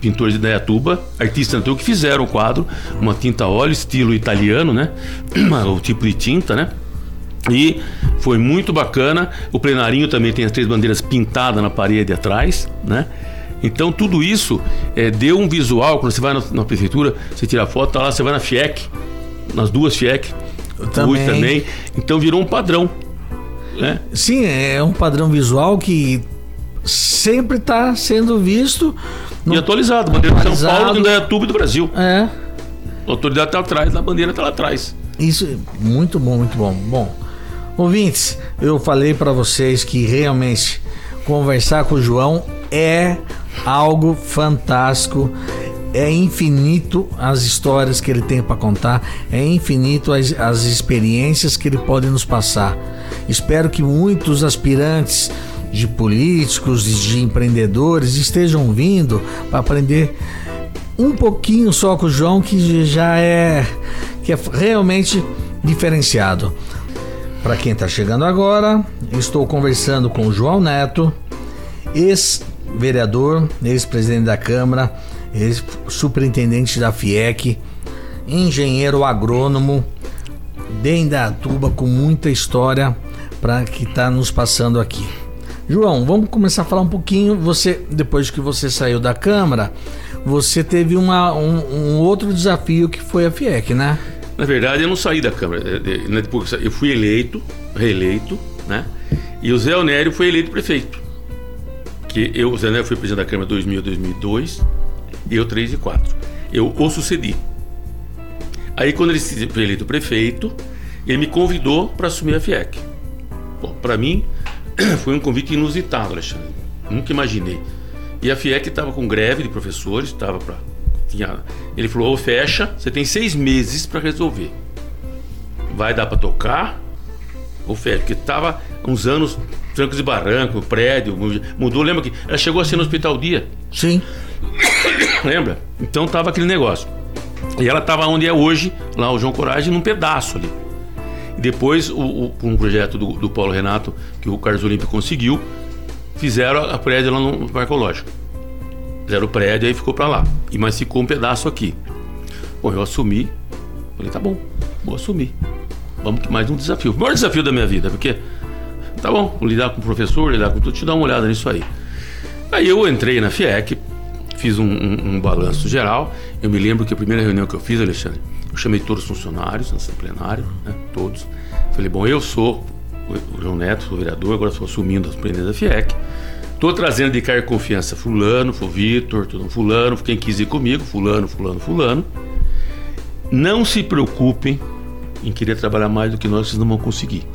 pintores de Dayatuba, artistas então, que fizeram o quadro, uma tinta óleo, estilo italiano, né? o tipo de tinta, né? E foi muito bacana. O plenarinho também tem as três bandeiras pintadas na parede atrás, né? Então tudo isso eh, deu um visual. Quando você vai na, na prefeitura, você tira foto, tá lá, você vai na FIEC, nas duas FIEC,
Também.
Também. Então virou um padrão, né?
Sim, é um padrão visual que sempre está sendo visto.
E
no-
atualizado, bandeira de São
Atualizado.
Paulo, do Indaiatuba e do Brasil.
É,
A autoridade está atrás, a bandeira está lá atrás.
isso muito bom, muito bom. Bom, ouvintes, eu falei para vocês que realmente conversar com o João é algo fantástico. É infinito as histórias que ele tem para contar, é infinito as, as experiências que ele pode nos passar. Espero que muitos aspirantes de políticos, de empreendedores estejam vindo para aprender um pouquinho só com o João que já é que é realmente diferenciado. Para quem está chegando agora, estou conversando com o João Neto, ex-vereador, ex-presidente da Câmara, ex-superintendente da FIEC, engenheiro agrônomo de Indaiatuba com muita história para que está nos passando aqui. João, vamos começar a falar um pouquinho. Você, depois que você saiu da Câmara, você teve uma, um, um outro desafio que foi a FIEC, né?
Na verdade, eu não saí da Câmara. Né, eu fui eleito, reeleito, né? E o Zé Onério foi eleito prefeito. Que eu, o Zé Onério foi presidente da Câmara 2000 2002, e eu 3 e 4. Eu o sucedi. Aí, quando ele foi eleito prefeito, ele me convidou para assumir a FIEC. Bom, para mim, foi um convite inusitado, Alexandre. Nunca imaginei. E a FIEC estava com greve de professores, estava para tinha, ele falou: fecha, você tem seis meses para resolver. Vai dar para tocar ou fecha? Porque estava uns anos trancos e barranco, prédio, mudou. Lembra que ela chegou a ser no hospital dia?
Sim.
Lembra? Então tava aquele negócio. E ela estava onde é hoje, lá o João Coragem, num pedaço ali. E depois, o, o, um projeto do, do Paulo Renato, que o Carlos Olímpio conseguiu, fizeram a prédio lá no Parque Ecológico. Fizeram o prédio, aí ficou para lá. E mas ficou um pedaço aqui. Bom, eu assumi. Falei, tá bom, vou assumir. Vamos que mais um desafio. O maior desafio da minha vida, porque tá bom, lidar com o professor, lidar com tudo, te dar uma olhada nisso aí. Aí eu entrei na FIEC, fiz um, um, um, balanço geral. Eu me lembro que a primeira reunião que eu fiz, Alexandre, eu chamei todos os funcionários nessa plenária, né, todos. Falei, bom, eu sou o João Neto, sou vereador, agora estou assumindo as presidências da FIEC. Tô trazendo de cargo confiança fulano, o Vitor, fulano, quem quis ir comigo, fulano, fulano, fulano. Não se preocupem em querer trabalhar mais do que nós, vocês não vão conseguir.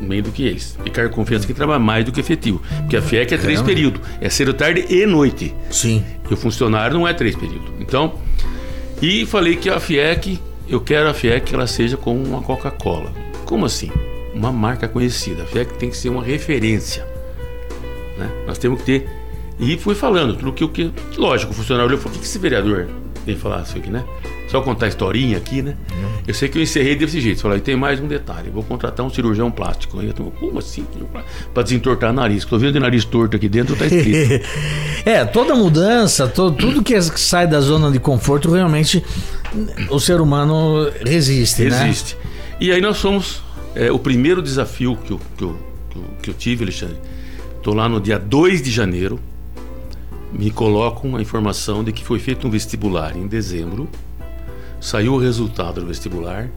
Nem do que eles. E cargo confiança que trabalha mais do que efetivo. Porque a FIEC é três é. períodos. É cedo, tarde e noite.
Sim.
E o funcionário não é três períodos. Então, e falei que a FIEC, eu quero a FIEC que ela seja como uma Coca-Cola. Como assim? Uma marca conhecida. A FIEC tem que ser uma referência né? Nós temos que ter. E fui falando tudo que o que. Lógico, o funcionário olhou e falou: o que, esse vereador tem que falar isso aqui, né? Só contar a historinha aqui, né? Uhum. Eu sei que eu encerrei desse jeito. Falei, tem mais um detalhe. Vou contratar um cirurgião plástico. Aí eu tô, como assim? Para desentortar nariz. Estou vendo de nariz torto aqui dentro, tá escrito.
é, toda mudança, todo, tudo que sai da zona de conforto, realmente o ser humano resiste,
resiste. né? Resiste. E aí nós somos. É, o primeiro desafio que eu, que eu, que eu, que eu tive, Alexandre, Estou lá no dia 2 de janeiro. Me colocam a informação de que foi feito um vestibular em dezembro. Saiu o resultado do vestibular.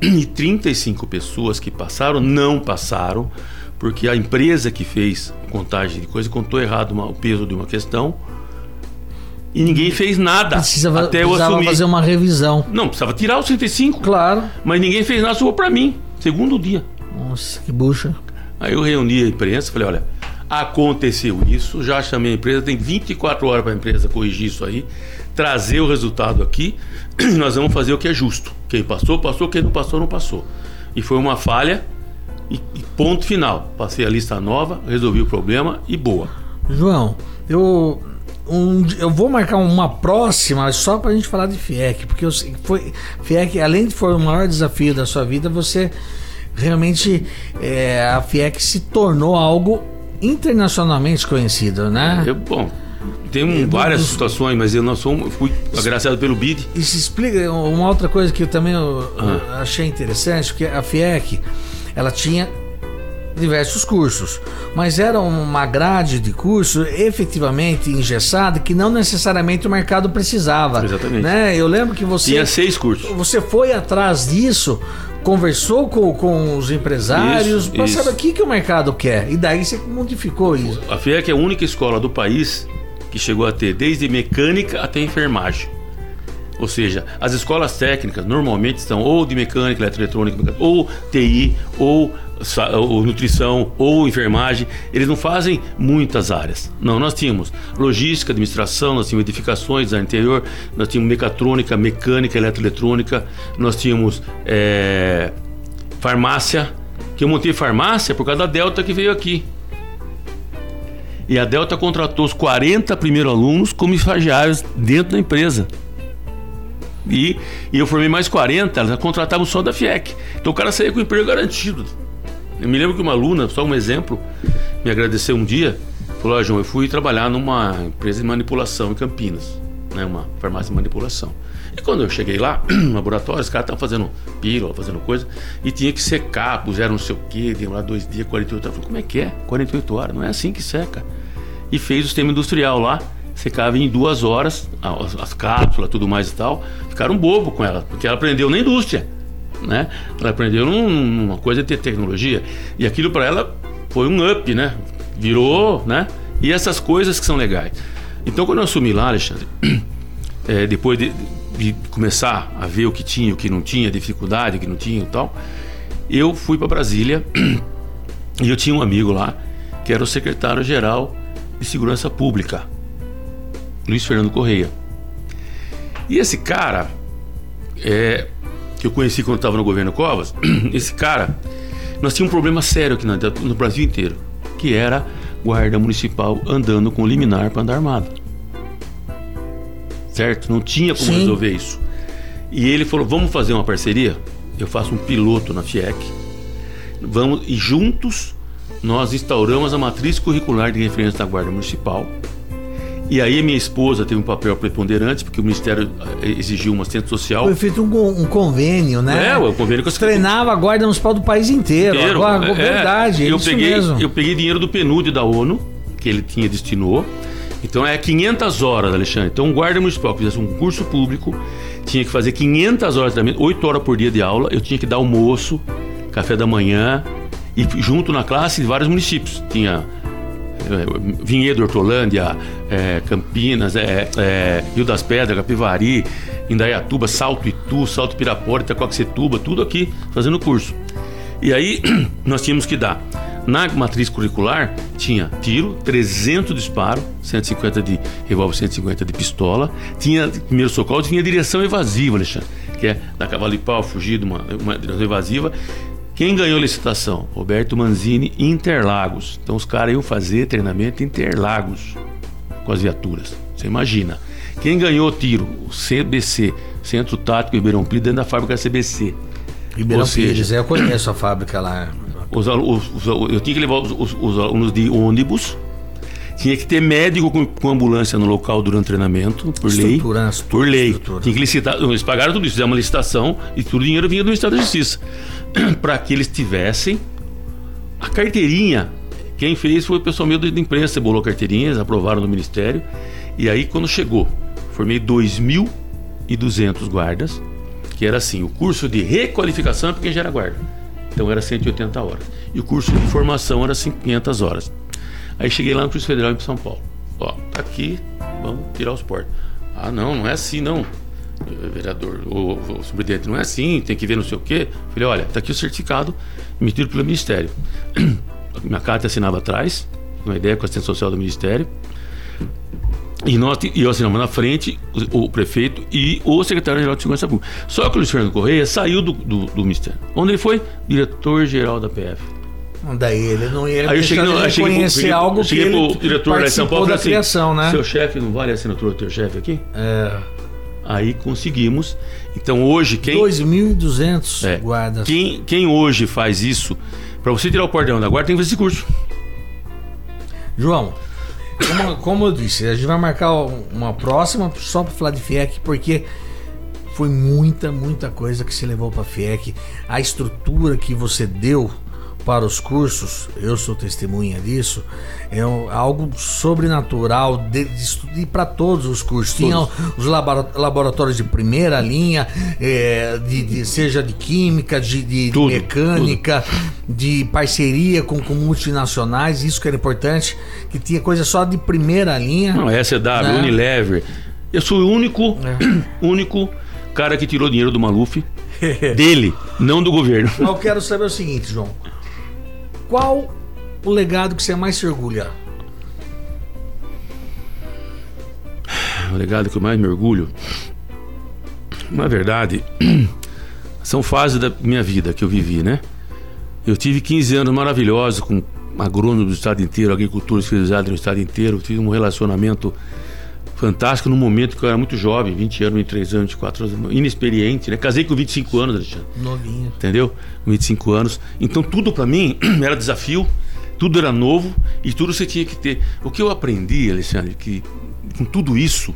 E 35 pessoas que passaram não passaram, porque a empresa que fez contagem de coisa contou errado uma, o peso de uma questão. E ninguém fez nada
precisava, até eu assumir. fazer uma revisão.
Não, precisava tirar os 35.
Claro.
Mas ninguém fez nada, só para mim. Segundo dia.
Nossa, que bucha.
Aí eu reuni a imprensa, falei, olha, Aconteceu isso, já chamei a empresa, tem 24 horas para a empresa corrigir isso aí, trazer o resultado aqui, nós vamos fazer o que é justo. Quem passou, passou, quem não passou, não passou. E foi uma falha e, ponto final. Passei a lista nova, resolvi o problema e boa.
João, eu um, eu vou marcar uma próxima só para a gente falar de FIEC, porque eu, foi, FIEC, além de for o maior desafio da sua vida, você realmente é, a FIEC se tornou algo internacionalmente conhecido, né?
É, bom, tem um, várias dos... situações, mas eu não sou, fui agraciado pelo BID.
E se explica uma outra coisa que eu também eu, ah. achei interessante, porque a FIEC, ela tinha diversos cursos, mas era uma grade de curso efetivamente engessada que não necessariamente o mercado precisava.
Exatamente.
Né? Eu lembro que você
tinha seis cursos.
Você foi atrás disso conversou com, com os empresários para saber o que, que o mercado quer. E daí você modificou isso.
A FIEC é a única escola do país que chegou a ter desde mecânica até enfermagem. Ou seja, as escolas técnicas normalmente são ou de mecânica, eletroeletrônica, ou TI, ou ou nutrição ou enfermagem, eles não fazem muitas áreas. Não, nós tínhamos logística, administração, nós tínhamos edificações, design interior, nós tínhamos mecatrônica, mecânica, eletroeletrônica, nós tínhamos é, farmácia, que eu montei farmácia por causa da Delta que veio aqui. E a Delta contratou os 40 primeiros alunos como estagiários dentro da empresa. E, e eu formei mais 40, elas contratavam só da FIEC. Então o cara saía com emprego garantido. Eu me lembro que uma aluna, só um exemplo, me agradeceu um dia, falou: ah, João, eu fui trabalhar numa empresa de manipulação em Campinas, né, uma farmácia de manipulação. E quando eu cheguei lá, no laboratório, os caras estavam fazendo pílula, fazendo coisa, e tinha que secar, puseram não sei o quê, lá dois dias, 48 horas. Eu falei, como é que é? 48 horas, não é assim que seca. E fez o sistema industrial lá, secava em duas horas, as, as cápsulas, tudo mais e tal. Ficaram bobo com ela, porque ela aprendeu na indústria, né? Ela aprendeu num, numa coisa de tecnologia e aquilo para ela foi um up, né? Virou, né? E essas coisas que são legais. Então, quando eu assumi lá, Alexandre, é, depois de, de, começar a ver o que tinha, o que não tinha, dificuldade, o que não tinha e tal, eu fui para Brasília e eu tinha um amigo lá que era o secretário-geral de Segurança Pública, Luiz Fernando Correia. E esse cara, é, que eu conheci quando estava no governo Covas, esse cara, nós tínhamos um problema sério aqui no, no Brasil inteiro, que era guarda municipal andando com liminar para andar armado. Certo? Não tinha como Sim. resolver isso. E ele falou: vamos fazer uma parceria? Eu faço um piloto na FIEC. Vamos, e juntos nós instauramos a matriz curricular de referência da Guarda Municipal. E aí minha esposa teve um papel preponderante, porque o Ministério eh, exigiu uma assistente social.
Foi feito um, um convênio, né?
É, o convênio que eu
Treinava a Guarda Municipal do país inteiro. inteiro. Agora, é, verdade, é
eu
isso
peguei,
mesmo.
Eu peguei dinheiro do PNUD da ONU, que ele tinha destinou. Então é 500 horas, Alexandre. Então um guarda municipal que fizesse um curso público tinha que fazer 500 horas treinamento, 8 horas por dia de aula. Eu tinha que dar almoço, café da manhã, e junto na classe de vários municípios. Tinha é, Vinhedo, Hortolândia, é, Campinas, é, é, Rio das Pedras, Capivari, Indaiatuba, Salto Itu, Salto Pirapora, Itacoaxetuba, tudo aqui fazendo curso. E aí nós tínhamos que dar. Na matriz curricular tinha tiro, 300 disparos, 150 de revólver, 150 de pistola, tinha primeiro socorro, tinha direção evasiva, Alexandre, que é da cavalo de pau, fugir de uma, uma direção evasiva, quem ganhou a licitação? Roberto Manzini, Interlagos. Então os caras iam fazer treinamento Interlagos com as viaturas. Você imagina. Quem ganhou o tiro? O CBC, Centro Tático Ribeirão Pires, dentro da fábrica CBC.
Ribeirão Pires, eu conheço a fábrica lá.
Os, os, os, eu tinha que levar os, alunos de ônibus tinha que ter médico com, com, ambulância no local durante o treinamento, por lei. Por lei. Estrutura. Tinha que licitar. Eles pagaram tudo isso, fizeram uma licitação e todo o dinheiro vinha do Estado da Justiça. para que eles tivessem a carteirinha. Quem fez foi o pessoal meu da imprensa, bolou carteirinhas, aprovaram no Ministério. E aí, quando chegou, formei 2.200 guardas, que era assim: o curso de requalificação é para quem já era guarda. Então era 180 horas. E o curso de formação era 500 horas. Aí cheguei lá no Curso Federal em São Paulo. Ó, tá aqui, vamos tirar os portos. Ah, não, não é assim não vereador, o, o não é assim, tem que ver não sei o quê. Falei, olha, está aqui o certificado emitido pelo Ministério. Minha carta assinava atrás, uma ideia com a assistente social do Ministério. E, nós, e eu assinamos na frente o, o prefeito e o secretário-geral de Segurança Pública. Só que o Luiz Fernando Correia saiu do, do, do Ministério. Onde ele foi? Diretor-geral da PF.
Daí ele não ia
aí eu cheguei, não,
cheguei conhecer
pro,
algo
cheguei que ele diretor de São Paulo
da
assim,
criação, né?
Seu chefe não vale a assinatura do teu chefe aqui?
É.
Aí conseguimos. Então hoje quem
2.200 é, guardas.
Quem, quem hoje faz isso, para você tirar o cordão da guarda tem que fazer esse curso.
João, como, como, eu disse, a gente vai marcar uma próxima só para falar de FIEC, porque foi muita, muita coisa que se levou para FIEC. A estrutura que você deu para os cursos, eu sou testemunha disso, é algo sobrenatural de, de, para todos os cursos. Tinha os laboratórios de primeira linha, é, de, de, seja de química, de, de tudo, mecânica, tudo. de parceria com, com, multinacionais, isso que era importante, que tinha coisa só de primeira linha.
Não, SW, né? Unilever. Eu sou o único, é. único cara que tirou dinheiro do Maluf. dele, não do governo.
Eu quero saber o seguinte, João. Qual o legado que você mais se orgulha?
O legado que eu mais me orgulho, na verdade, são fases da minha vida que eu vivi, né? Eu tive 15 anos maravilhosos com agrônomo do estado inteiro, agricultura especializada no estado inteiro, tive um relacionamento fantástico no momento que eu era muito jovem, 20 anos, 23 anos, 24 anos, inexperiente, né? Casei com 25 anos, Alexandre.
Novinho.
Entendeu? 25 anos. Então tudo para mim era desafio, tudo era novo e tudo você tinha que ter. O que eu aprendi, Alexandre, que com tudo isso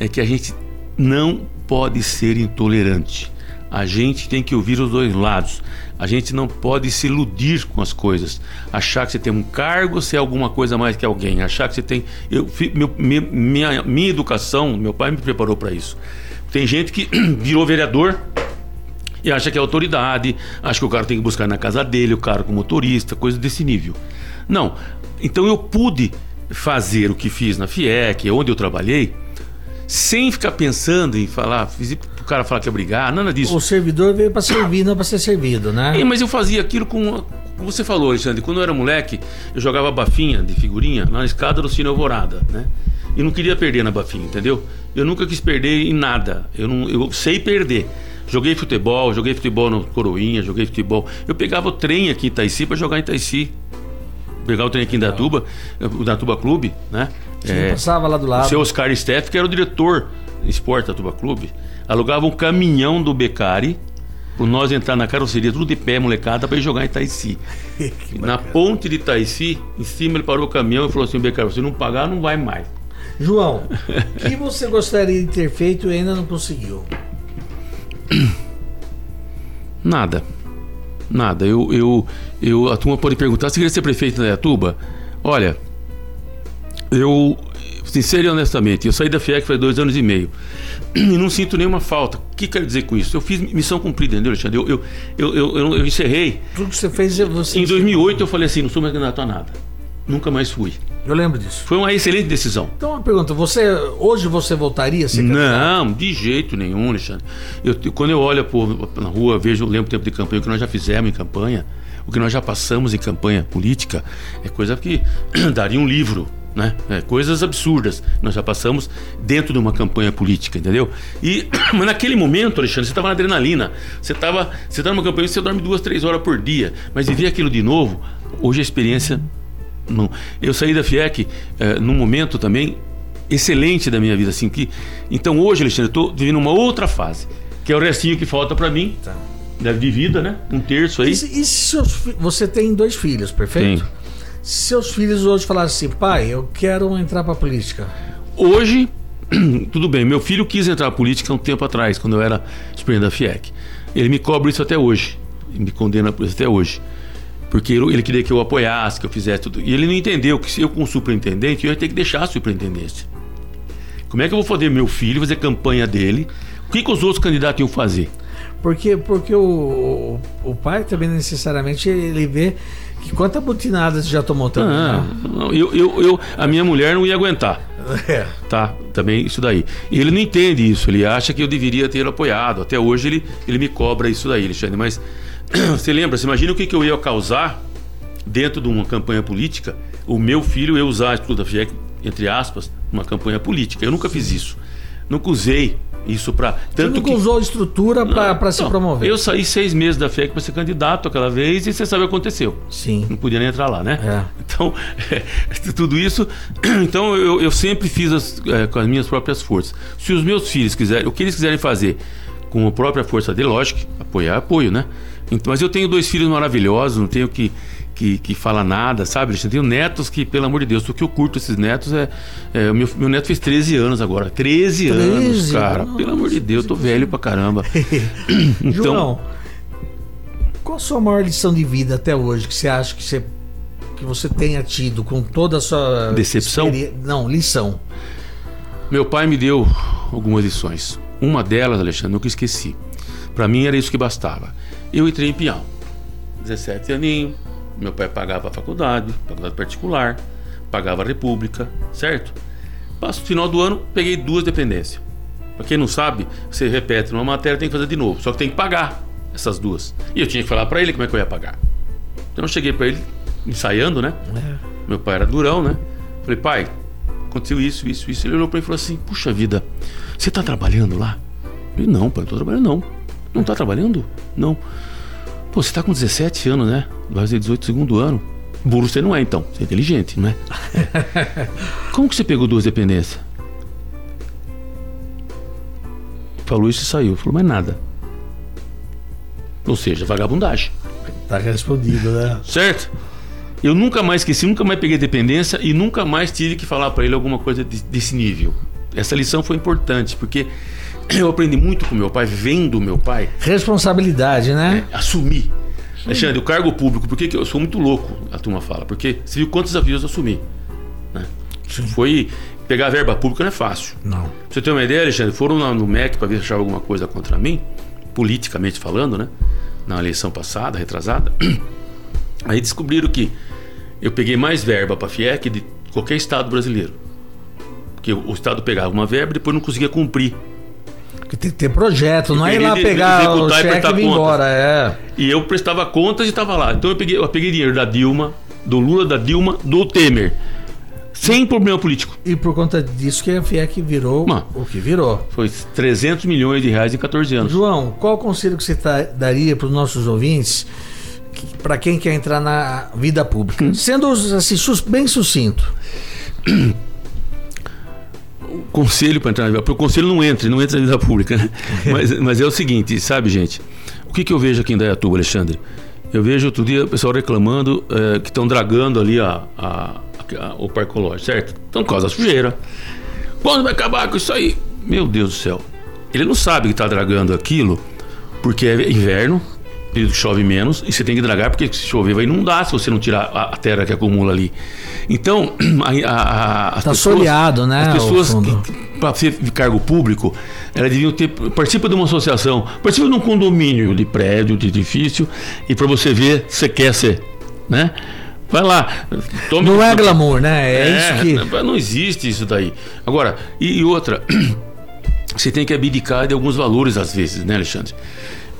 é que a gente não pode ser intolerante. A gente tem que ouvir os dois lados. A gente não pode se iludir com as coisas. Achar que você tem um cargo, ser alguma coisa mais que alguém. Achar que você tem. Eu, meu, minha, minha educação, meu pai me preparou para isso. Tem gente que virou vereador e acha que é autoridade, acha que o cara tem que buscar na casa dele, o cara com motorista, coisa desse nível. Não. Então eu pude fazer o que fiz na FIEC, onde eu trabalhei, sem ficar pensando em falar, o cara falar que ia brigar, nada disso.
O servidor veio para servir, não para ser servido, né?
É, mas eu fazia aquilo com. Como você falou, Alexandre, quando eu era moleque, eu jogava bafinha de figurinha na escada do Cine Alvorada, né? E não queria perder na bafinha, entendeu? Eu nunca quis perder em nada. Eu, não, eu sei perder. Joguei futebol, joguei futebol no Coroinha, joguei futebol. Eu pegava o trem aqui em Itaici para jogar em Itaici. Pegar o trem aqui em Datuba, o Datuba Clube, né?
Sim, é, passava lá do lado.
O seu Oscar Steff, que era o diretor esporte da Datuba Clube, alugava um caminhão do Becari por nós entrar na carroceria, tudo de pé, molecada, para ir jogar em Itaici. na ponte de Itaici, em cima ele parou o caminhão e falou assim: Becari, se não pagar, não vai mais.
João, o que você gostaria de ter feito e ainda não conseguiu?
Nada. Nada. Eu, eu, eu, a turma pode perguntar se queria ser prefeito da Iatuba. Olha, eu, sincero e honestamente, eu saí da FIEC faz dois anos e meio e não sinto nenhuma falta. O que quer dizer com isso? Eu fiz missão cumprida, entendeu, Alexandre? Eu, eu, eu, eu, eu, eu encerrei.
Tudo que você fez, você.
Em 2008 eu falei assim: não sou mais candidato a nada. Nunca mais fui.
Eu lembro disso.
Foi uma excelente decisão.
Então, uma pergunta: você hoje você voltaria a ser
candidato? Não, de jeito nenhum, Alexandre. Eu, quando eu olho por, na rua, vejo, lembro o tempo de campanha, o que nós já fizemos em campanha, o que nós já passamos em campanha política, é coisa que daria um livro. Né? É, coisas absurdas. Nós já passamos dentro de uma campanha política, entendeu? E mas naquele momento, Alexandre, você estava na adrenalina. Você estava você tá numa campanha, você dorme duas, três horas por dia. Mas viver aquilo de novo, hoje a experiência não. Eu saí da FIEC é, num momento também excelente da minha vida, assim que então hoje, Alexandre, eu estou vivendo uma outra fase, que é o restinho que falta para mim. Tá. De vida, né? Um terço aí. E,
e seus, você tem dois filhos, perfeito? Sim. Seus filhos hoje falassem assim, pai, eu quero entrar para política.
Hoje, tudo bem. Meu filho quis entrar na política um tempo atrás, quando eu era suplente da FIEC. Ele me cobra isso até hoje. Ele me condena por isso até hoje porque ele queria que eu apoiasse, que eu fizesse tudo. E ele não entendeu que se eu, como superintendente, eu ia ter que deixar a superintendência. Como é que eu vou fazer meu filho fazer campanha dele? O que, que os outros candidatos iam fazer?
Porque, porque o, o pai também necessariamente ele vê que quanta butinada você já tomou também. Ah,
né? eu, eu, eu, a minha mulher não ia aguentar. É. Tá, também isso daí. E ele não entende isso, ele acha que eu deveria ter apoiado. Até hoje ele, ele me cobra isso daí, Alexandre, mas Você lembra? Você imagina o que, que eu ia causar dentro de uma campanha política? O meu filho eu usar a da FIEC, entre aspas, numa campanha política. Eu nunca fiz isso. Nunca usei isso para
tanto Você nunca
que...
usou a estrutura para se promover.
Eu saí seis meses da FIEC para ser candidato aquela vez e você sabe o que aconteceu.
Sim.
Não podia nem entrar lá, né? É. Então, é, tudo isso. Então, eu, eu sempre fiz as, é, com as minhas próprias forças. Se os meus filhos quiserem, o que eles quiserem fazer com a própria força dele, lógico, apoiar, apoio, né? Então, mas eu tenho dois filhos maravilhosos, não tenho que, que, que falar nada, sabe? Eu tenho netos que, pelo amor de Deus, o que eu curto esses netos é. é meu, meu neto fez 13 anos agora. 13, 13 anos, cara. Nossa. Pelo amor de Deus, eu tô velho pra caramba.
então, João, qual a sua maior lição de vida até hoje que você acha que você, que você tenha tido com toda a sua.
Decepção?
Não, lição.
Meu pai me deu algumas lições. Uma delas, Alexandre, nunca esqueci. Para mim era isso que bastava. Eu entrei em peão. 17 aninho, meu pai pagava a faculdade, faculdade particular, pagava a república, certo? Passo o final do ano, peguei duas dependências. Pra quem não sabe, você repete numa matéria, tem que fazer de novo. Só que tem que pagar essas duas. E eu tinha que falar para ele como é que eu ia pagar. Então eu cheguei para ele, ensaiando, né? É. Meu pai era durão, né? Falei, pai, aconteceu isso, isso, isso. Ele olhou para mim e falou assim: Puxa vida, você tá trabalhando lá? Eu falei, não, pai, não tô trabalhando não. Não tá trabalhando? Não. Pô, você tá com 17 anos, né? Vai fazer 18 segundo ano. Burro você não é, então. Você é inteligente, não é? Como que você pegou duas dependências? Falou isso e saiu. Falou, mas nada. Ou seja, vagabundagem.
Tá respondido, né?
Certo? Eu nunca mais esqueci, nunca mais peguei dependência e nunca mais tive que falar para ele alguma coisa desse nível. Essa lição foi importante, porque eu aprendi muito com meu pai, vendo meu pai.
Responsabilidade, né?
É, assumir. Alexandre, o cargo público, por que, eu sou muito louco, a turma fala? Porque você viu quantos desafios eu assumi. Né? Foi. Pegar verba pública não é fácil.
Não.
Pra você ter uma ideia, Alexandre, foram no MEC para ver se achava alguma coisa contra mim, politicamente falando, né? Na eleição passada, retrasada. Aí descobriram que eu peguei mais verba para a FIEC de qualquer estado brasileiro. Porque o estado pegava uma verba e depois não conseguia cumprir.
Porque tem que ter projeto, não é ir lá pegar o
e
cheque e
apertar
vir embora. É.
E eu prestava contas e estava lá. Então eu peguei, eu peguei dinheiro da Dilma, do Lula, da Dilma, do Temer. Sem problema político.
E por conta disso que a FIEC virou
Mano.
o que virou.
Foi 300 milhões de reais em 14 anos.
João, qual conselho que você tá- daria para os nossos ouvintes para quem quer entrar na vida pública?
Hum.
Sendo assim, bem sucinto.
Conselho para entrar na vida porque o conselho não entra, não entra na vida pública. né? mas, mas é o seguinte, sabe, gente? O que, que eu vejo aqui em Dayatuba, Alexandre? Eu vejo outro dia o pessoal reclamando eh, que estão dragando ali a, a- a- o parque ecológico, certo? Então, causa sujeira. Quando vai acabar com isso aí? Meu Deus do céu. Ele não sabe que está dragando aquilo porque é inverno, período que chove menos, e você tem que dragar porque se chover vai inundar se você não tirar a, terra que acumula ali. Então, a, a, a,
Tá
pessoas-
soleado, né,
As pessoas para ser cargo público, elas deviam ter. Participa de uma associação, participa de um condomínio de prédio, de edifício, e para você ver se você quer ser. Né? Vai lá. Tome
Não é glamour, né? É, isso que.
não- Não existe isso daí. Agora, e, e outra, você tem que abdicar de alguns valores às vezes, né, Alexandre?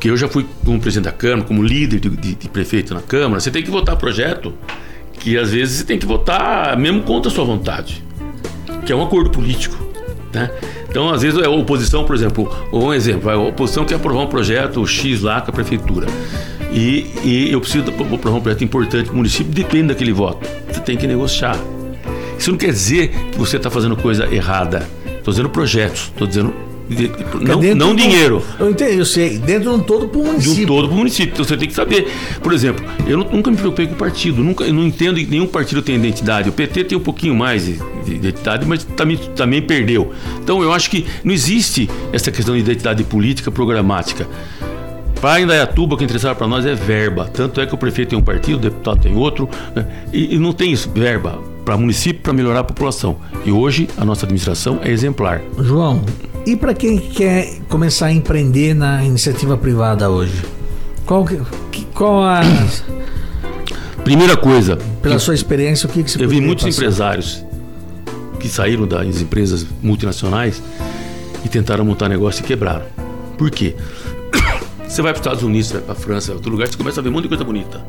Que eu já fui como presidente da Câmara, como líder de, de- de prefeito na Câmara, você tem que votar projeto que às vezes você tem que votar mesmo contra a sua vontade, que é um acordo político, né? Então, às vezes, a oposição, por exemplo, ou um exemplo, a oposição quer aprovar um projeto X lá com a prefeitura. E, e eu preciso aprovar um projeto importante para o município, depende daquele voto. Você tem que negociar. Isso não quer dizer que você está fazendo coisa errada. Estou dizendo projetos, estou dizendo. De- Não,
Dentro
não
do-
dinheiro.
Eu entendi, eu sei. Dentro de um todo para o
De
município.
um todo para o município. Então você tem que saber. Por exemplo, eu nu- nunca me preocupei com partido. Nunca, eu não entendo que nenhum partido tem identidade. O PT tem um pouquinho mais de, de identidade, mas também, também perdeu. Então eu acho que não existe essa questão de identidade política programática. Para Indaiatuba, o que interessa para nós é verba. Tanto é que o prefeito tem um partido, o deputado tem outro. né? E, e não tem isso, verba para município para melhorar a população. E hoje a nossa administração é exemplar.
João, e para quem quer começar a empreender na iniciativa privada hoje? Qual, que- que- qual a.
Primeira coisa,
Pela sua experiência, o que, que você
Eu vi muitos
passar?
empresários que saíram das empresas multinacionais e tentaram montar negócio e quebraram. Por quê? Você vai para os Estados Unidos, você vai para a França, outro lugar, você começa a ver um monte de coisa bonita.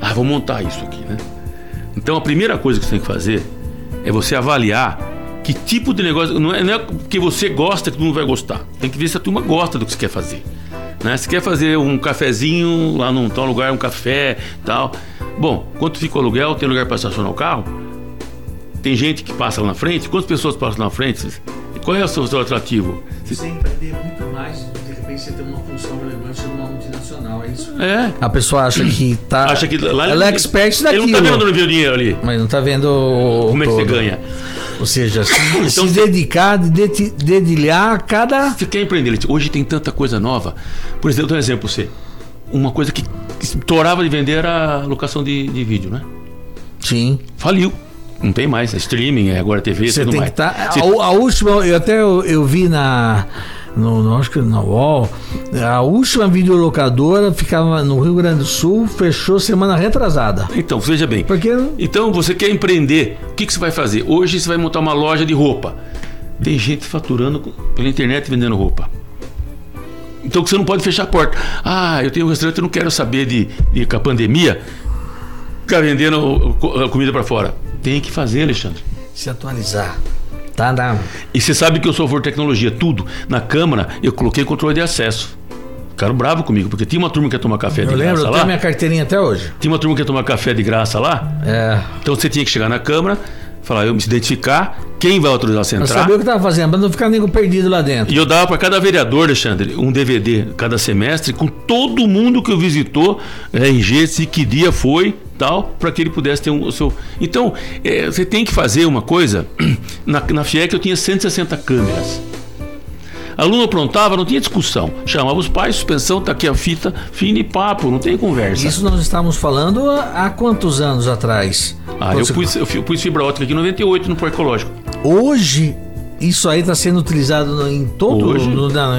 Ah, vou montar isso aqui, né? Então a primeira coisa que você tem que fazer é você avaliar que tipo de negócio. Não é, não é porque você gosta que todo mundo vai gostar. Tem que ver se a turma gosta do que você quer fazer. Né? Se quer fazer um cafezinho lá num tal lugar, um café tal. Bom, quanto fica o aluguel? Tem lugar para estacionar o carro? Tem gente que passa lá na frente? Quantas pessoas passam na frente? Qual é o seu, seu atrativo?
Você empreender muito mais, de repente você tem uma função relevante numa multinacional, é isso?
É.
A pessoa acha que tá.
Acha que lá
ela é expert
Ele
daquilo.
não tá vendo onde o dinheiro ali.
Mas não tá vendo o
Como é que você
todo.
ganha?
Ou seja, se,
Então
se dedicar, de- dedilhar cada.
Você quer empreender? Hoje tem tanta coisa nova. Por exemplo, eu dou um exemplo você. Uma coisa que estourava de vender era a locação de, de vídeo, né?
Sim.
Faliu. Não tem mais. É streaming, é agora TV,
Você tem
mais.
que estar.
Você-
A, a última, eu até eu, eu vi na. No, no, acho que na UOL, a última videolocadora ficava no Rio Grande do Sul, fechou semana retrasada.
Então, veja bem.
Porque
Então, você quer empreender, o que, que você vai fazer? Hoje você vai montar uma loja de roupa. Tem gente faturando pela internet vendendo roupa. Então você não pode fechar a porta. Ah, eu tenho um restaurante, eu não quero saber de, de com a pandemia ficar vendendo co- comida para fora. Tem que fazer, Alexandre.
se atualizar. Tá na.
E você sabe que eu sou a favor de tecnologia, tudo. Na Câmara, eu coloquei controle de acesso. Ficaram bravos comigo, porque tinha uma turma que ia tomar café
Eu
de
lembro,
graça
eu
lá.
tenho minha carteirinha até hoje.
Tinha uma turma que ia tomar café de graça lá.
É.
Então você tinha que chegar na Câmara, falar, eu me identificar, quem vai autorizar você a
Eu
entrar.
sabia o que tava fazendo, pra não ficar nego perdido lá dentro.
E eu dava para cada vereador, Alexandre, um DVD cada semestre com todo mundo que eu visitou, RG, se que dia foi, tal, para que ele pudesse ter um, o seu. Então, é, você tem que fazer uma coisa. Na, na FIEC eu tinha 160 câmeras. Aluno aprontava, não tinha discussão. Chamava os pais, suspensão, tá aqui a fita, fim de papo, não tem conversa.
Isso nós estávamos falando há, quantos anos atrás?
Ah, eu pus, eu pus fibra ótica aqui em 98 no Parque Ecológico.
Hoje, isso aí está sendo utilizado em todo
Hoje?
no, na,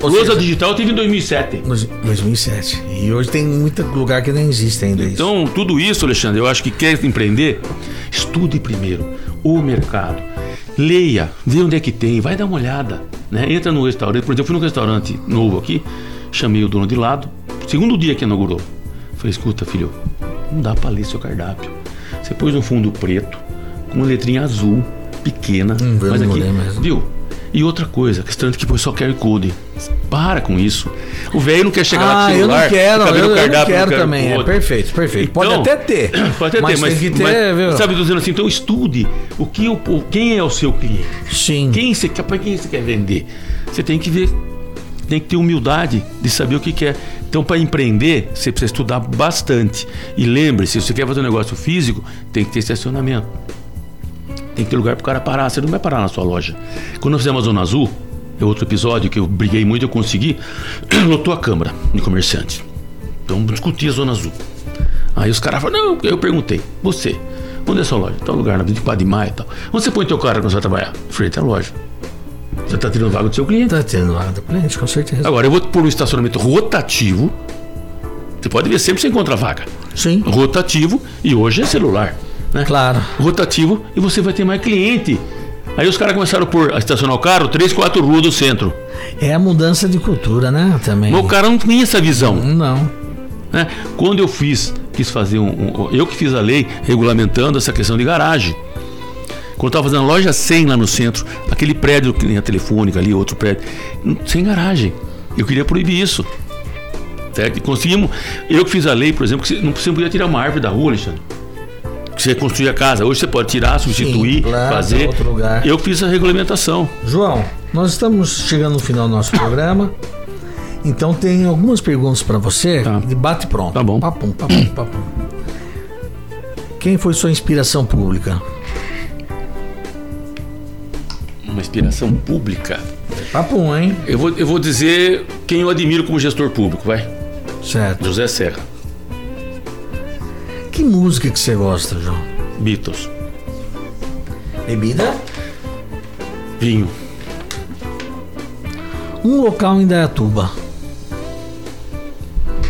ou
Lousa
seja,
digital teve em 2007.
nos- 2007. E hoje tem muito lugar que nem existe ainda isso.
Então, tudo isso, Alexandre, eu acho que quer empreender, estude primeiro o mercado. Leia, vê onde é que tem, vai dar uma olhada. Né? Entra no restaurante. Por exemplo, eu fui num restaurante novo aqui, chamei o dono de lado, segundo dia que inaugurou. Falei, escuta, filho, não dá pra ler seu cardápio. Você pôs um fundo preto, com uma letrinha azul, pequena.
Hum,
mas aqui, viu? E outra coisa, restaurante que põe só QR Code. Para com isso. O velho não quer chegar lá
ah,
com o
eu
celular.
não quero, eu, eu não quero também. É perfeito, perfeito. Pode
Então,
até ter.
Pode até
mas
ter, mas,
tem que ter,
mas,
viu?
sabe, dizendo assim, então estude o que o, quem é o seu cliente.
Sim.
Quem você quer, para quem você quer vender? Você tem que ver, tem que ter humildade de saber o que quer. Então, para empreender, você precisa estudar bastante. E lembre-se, se você quer fazer um negócio físico, tem que ter estacionamento. Tem que ter lugar para o cara parar. Você não vai parar na sua loja. Quando nós fizemos a Zona Azul, é outro episódio que eu briguei muito, eu consegui, lotou a Câmara de Comerciantes. Então, discuti a Zona Azul. Aí os caras falaram, não, eu perguntei, você, onde é sua loja? Tal lugar, na 24 de maio e tal. Onde você põe teu carro quando você vai trabalhar? Frente à loja. Você está tirando vaga do seu cliente.
Tá tendo lá do cliente, com certeza.
Agora, eu vou pôr um estacionamento rotativo. Você pode ver sempre que você encontra vaga.
Sim,
Rotativo, e hoje é celular. Né?
claro.
Rotativo, e você vai ter mais cliente. Aí os caras começaram a estacionar o carro, três, quatro ruas do centro.
É a mudança de cultura, né? Também.
Mas o cara não tinha essa visão.
Não.
né? Quando eu fiz, quis fazer um, um- Eu que fiz a lei regulamentando essa questão de garagem. Quando eu estava fazendo a loja 100 lá no centro, aquele prédio que tem a telefônica ali, outro prédio, sem garagem. Eu queria proibir isso. Certo? E conseguimos. Eu que fiz a lei, por exemplo, que não você não podia tirar uma árvore da rua, Alexandre. Que você construía a casa. Hoje você pode tirar, substituir,
planta,
fazer.
outro lugar.
Eu fiz a regulamentação.
João, nós estamos chegando no final do nosso programa. Então tem algumas perguntas para você.
Tá.
De bate pronto.
Tá bom.
Papum, papum, papum. Quem foi sua inspiração pública?
Uma inspiração pública.
Papum, hein?
Eu vou, eu vou dizer quem eu admiro como gestor público, vai.
Certo.
José Serra,
Que música que você gosta, João?
Beatles,
Bebida?
vinho.
Um local em Dayatuba.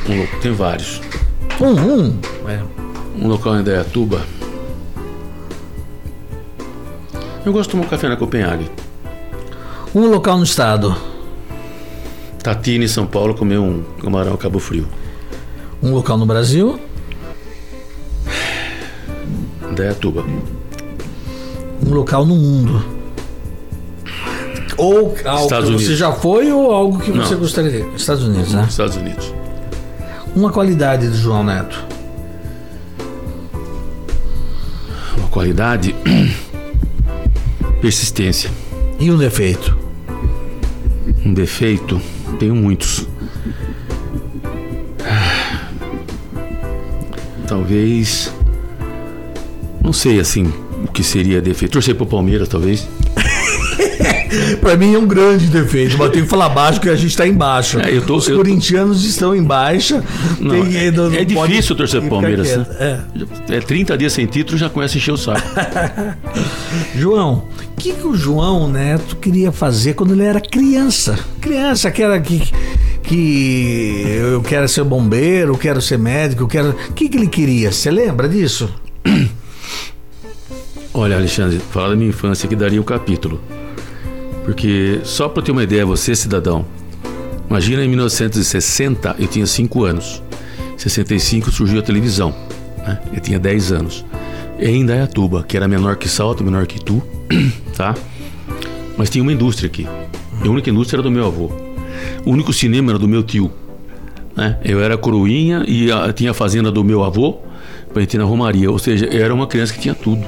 Um tem vários.
Um, um. É.
Um local em Dayatuba. Eu gosto de tomar um café na Copenhague.
Um local no estado.
Tatine, em São Paulo, comer um camarão Cabo Frio.
Um local no Brasil.
Dayatuba.
Um local no mundo. Ou algo
Estados
que
Unidos.
você já foi ou algo que você
Não.
gostaria de. Estados Unidos, né?
Estados Unidos.
Uma qualidade do João Neto.
Uma qualidade. Persistência.
E um defeito.
Um defeito. Tenho muitos. Talvez. Não sei assim o que seria defeito. Torcer pro Palmeiras, talvez.
Pra mim é um grande defeito, mas tenho que falar baixo porque a gente tá embaixo.
É, eu tô-
Os corintianos estão em baixa.
Não,
Tem que-
é,
não-
é difícil torcer pro Palmeiras, né? É 30 dias sem título já começa a encher o saco.
É. João, o que, que o João Neto queria fazer quando ele era criança? Criança, aquela que, que eu quero ser bombeiro, eu quero ser médico, eu quero. O que, que ele queria? Você lembra disso?
Olha, Alexandre, falar da minha infância que daria o capítulo. Porque, só para ter uma ideia, você, cidadão, imagina em 1960, eu tinha 5 anos. Em 65 surgiu a televisão, né? Eu tinha 10 anos. E em Indaiatuba, que era menor que Salto, menor que Tu, tá? Mas tinha uma indústria aqui. E a única indústria era do meu avô. O único cinema era do meu tio. Né? Eu era coroinha e a- tinha a fazenda do meu avô, pra gente ir na Romaria. Ou seja, eu era uma criança que tinha tudo.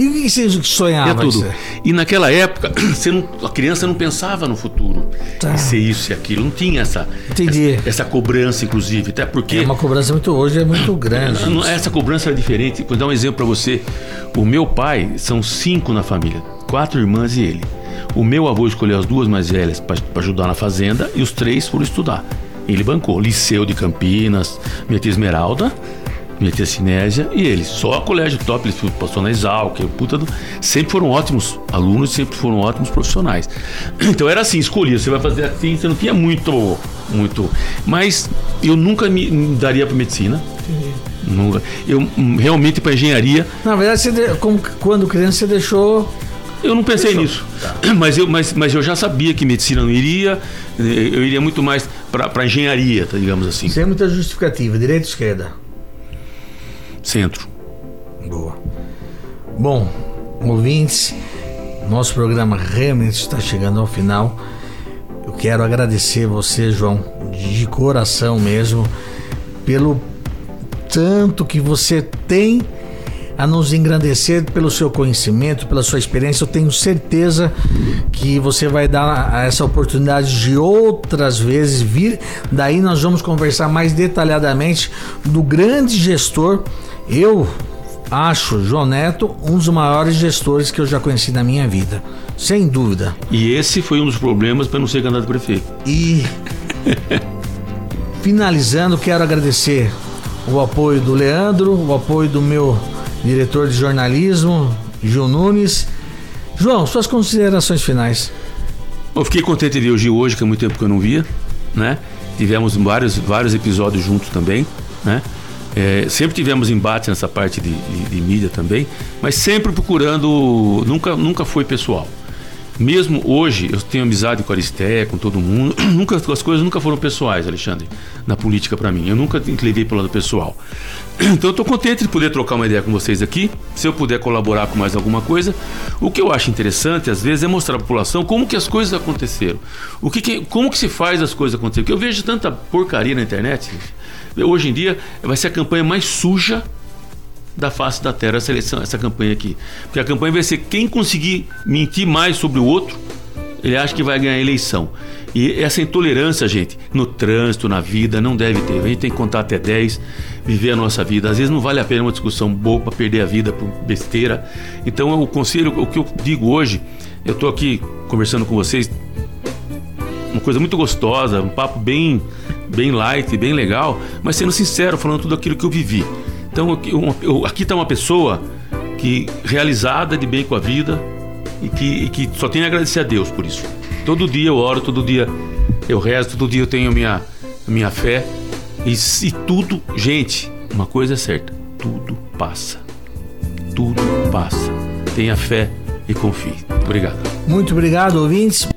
E o que que você
Tinha
sonhava?
tudo.
Isso?
E naquela época, você não- a criança não pensava no futuro.
Tá.
Ser isso e aquilo. Não tinha essa,
Entendi.
essa, essa cobrança, inclusive. Até porque
É uma cobrança muito hoje, é muito grande.
não- essa cobrança era diferente. Vou dar um exemplo para você. O meu pai, são cinco na família. Quatro irmãs e ele. O meu avô escolheu as duas mais velhas para ajudar na fazenda e os três foram estudar. Ele bancou Liceu de Campinas, tia Esmeralda, minha tia Sinésia e ele. Só a colégio top, eles passou na Exalc, puta do... sempre foram ótimos alunos, sempre foram ótimos profissionais. Então era assim, escolhia, você vai fazer assim, você não tinha muito, muito. Mas eu nunca me, me daria para medicina. Nunca. Eu realmente para engenharia.
Na verdade, você, como, quando criança você deixou
eu não pensei nisso. Tá. Mas, eu, mas, mas eu já sabia que medicina não iria, eu iria muito mais para engenharia, digamos assim.
Sem muita justificativa, direita ou esquerda?
Centro.
Boa. Bom, ouvintes, nosso programa realmente está chegando ao final. Eu quero agradecer você, João, de coração mesmo, pelo tanto que você tem a nos engrandecer pelo seu conhecimento, pela sua experiência. Eu tenho certeza que você vai dar essa oportunidade de outras vezes vir. Daí nós vamos conversar mais detalhadamente do grande gestor. Eu acho João Neto um dos maiores gestores que eu já conheci na minha vida, sem dúvida.
E esse foi um dos problemas para não ser candidato a prefeito.
E finalizando, quero agradecer o apoio do Leandro, o apoio do meu diretor de jornalismo, Gil Nunes. João, suas considerações finais.
Eu fiquei contente de ver o Gil hoje, que há muito tempo que eu não via, né? Tivemos vários, vários episódios juntos também, né? É, sempre tivemos embate nessa parte de, de, de, mídia também, mas sempre procurando, nunca, nunca foi pessoal. Mesmo hoje, eu tenho amizade com a Aristé, com todo mundo, nunca, as coisas nunca foram pessoais, Alexandre, na política para mim. Eu nunca levei pelo lado pessoal. Então eu estou contente de poder trocar uma ideia com vocês aqui. Se eu puder colaborar com mais alguma coisa, o que eu acho interessante às vezes é mostrar à população como que as coisas aconteceram, o que, que como que se faz as coisas acontecerem. Porque eu vejo tanta porcaria na internet. Hoje em dia vai ser a campanha mais suja da face da terra essa eleição, essa campanha aqui. Porque a campanha vai ser quem conseguir mentir mais sobre o outro, ele acha que vai ganhar a eleição. E essa intolerância, gente, no trânsito, na vida, não deve ter. A gente tem que contar até 10, viver a nossa vida. Às vezes não vale a pena uma discussão boa para perder a vida por besteira. Então, o conselho, o que eu digo hoje, eu estou aqui conversando com vocês, uma coisa muito gostosa, um papo bem, bem light, bem legal, mas sendo sincero, falando tudo aquilo que eu vivi. Então, aqui está uma pessoa que realizada de bem com a vida e que, e que só tem a agradecer a Deus por isso. Todo dia eu oro, todo dia eu rezo, todo dia eu tenho minha, minha fé. E, e tudo, gente, uma coisa é certa: tudo passa. Tudo passa. Tenha fé e confie. Obrigado.
Muito obrigado, ouvintes.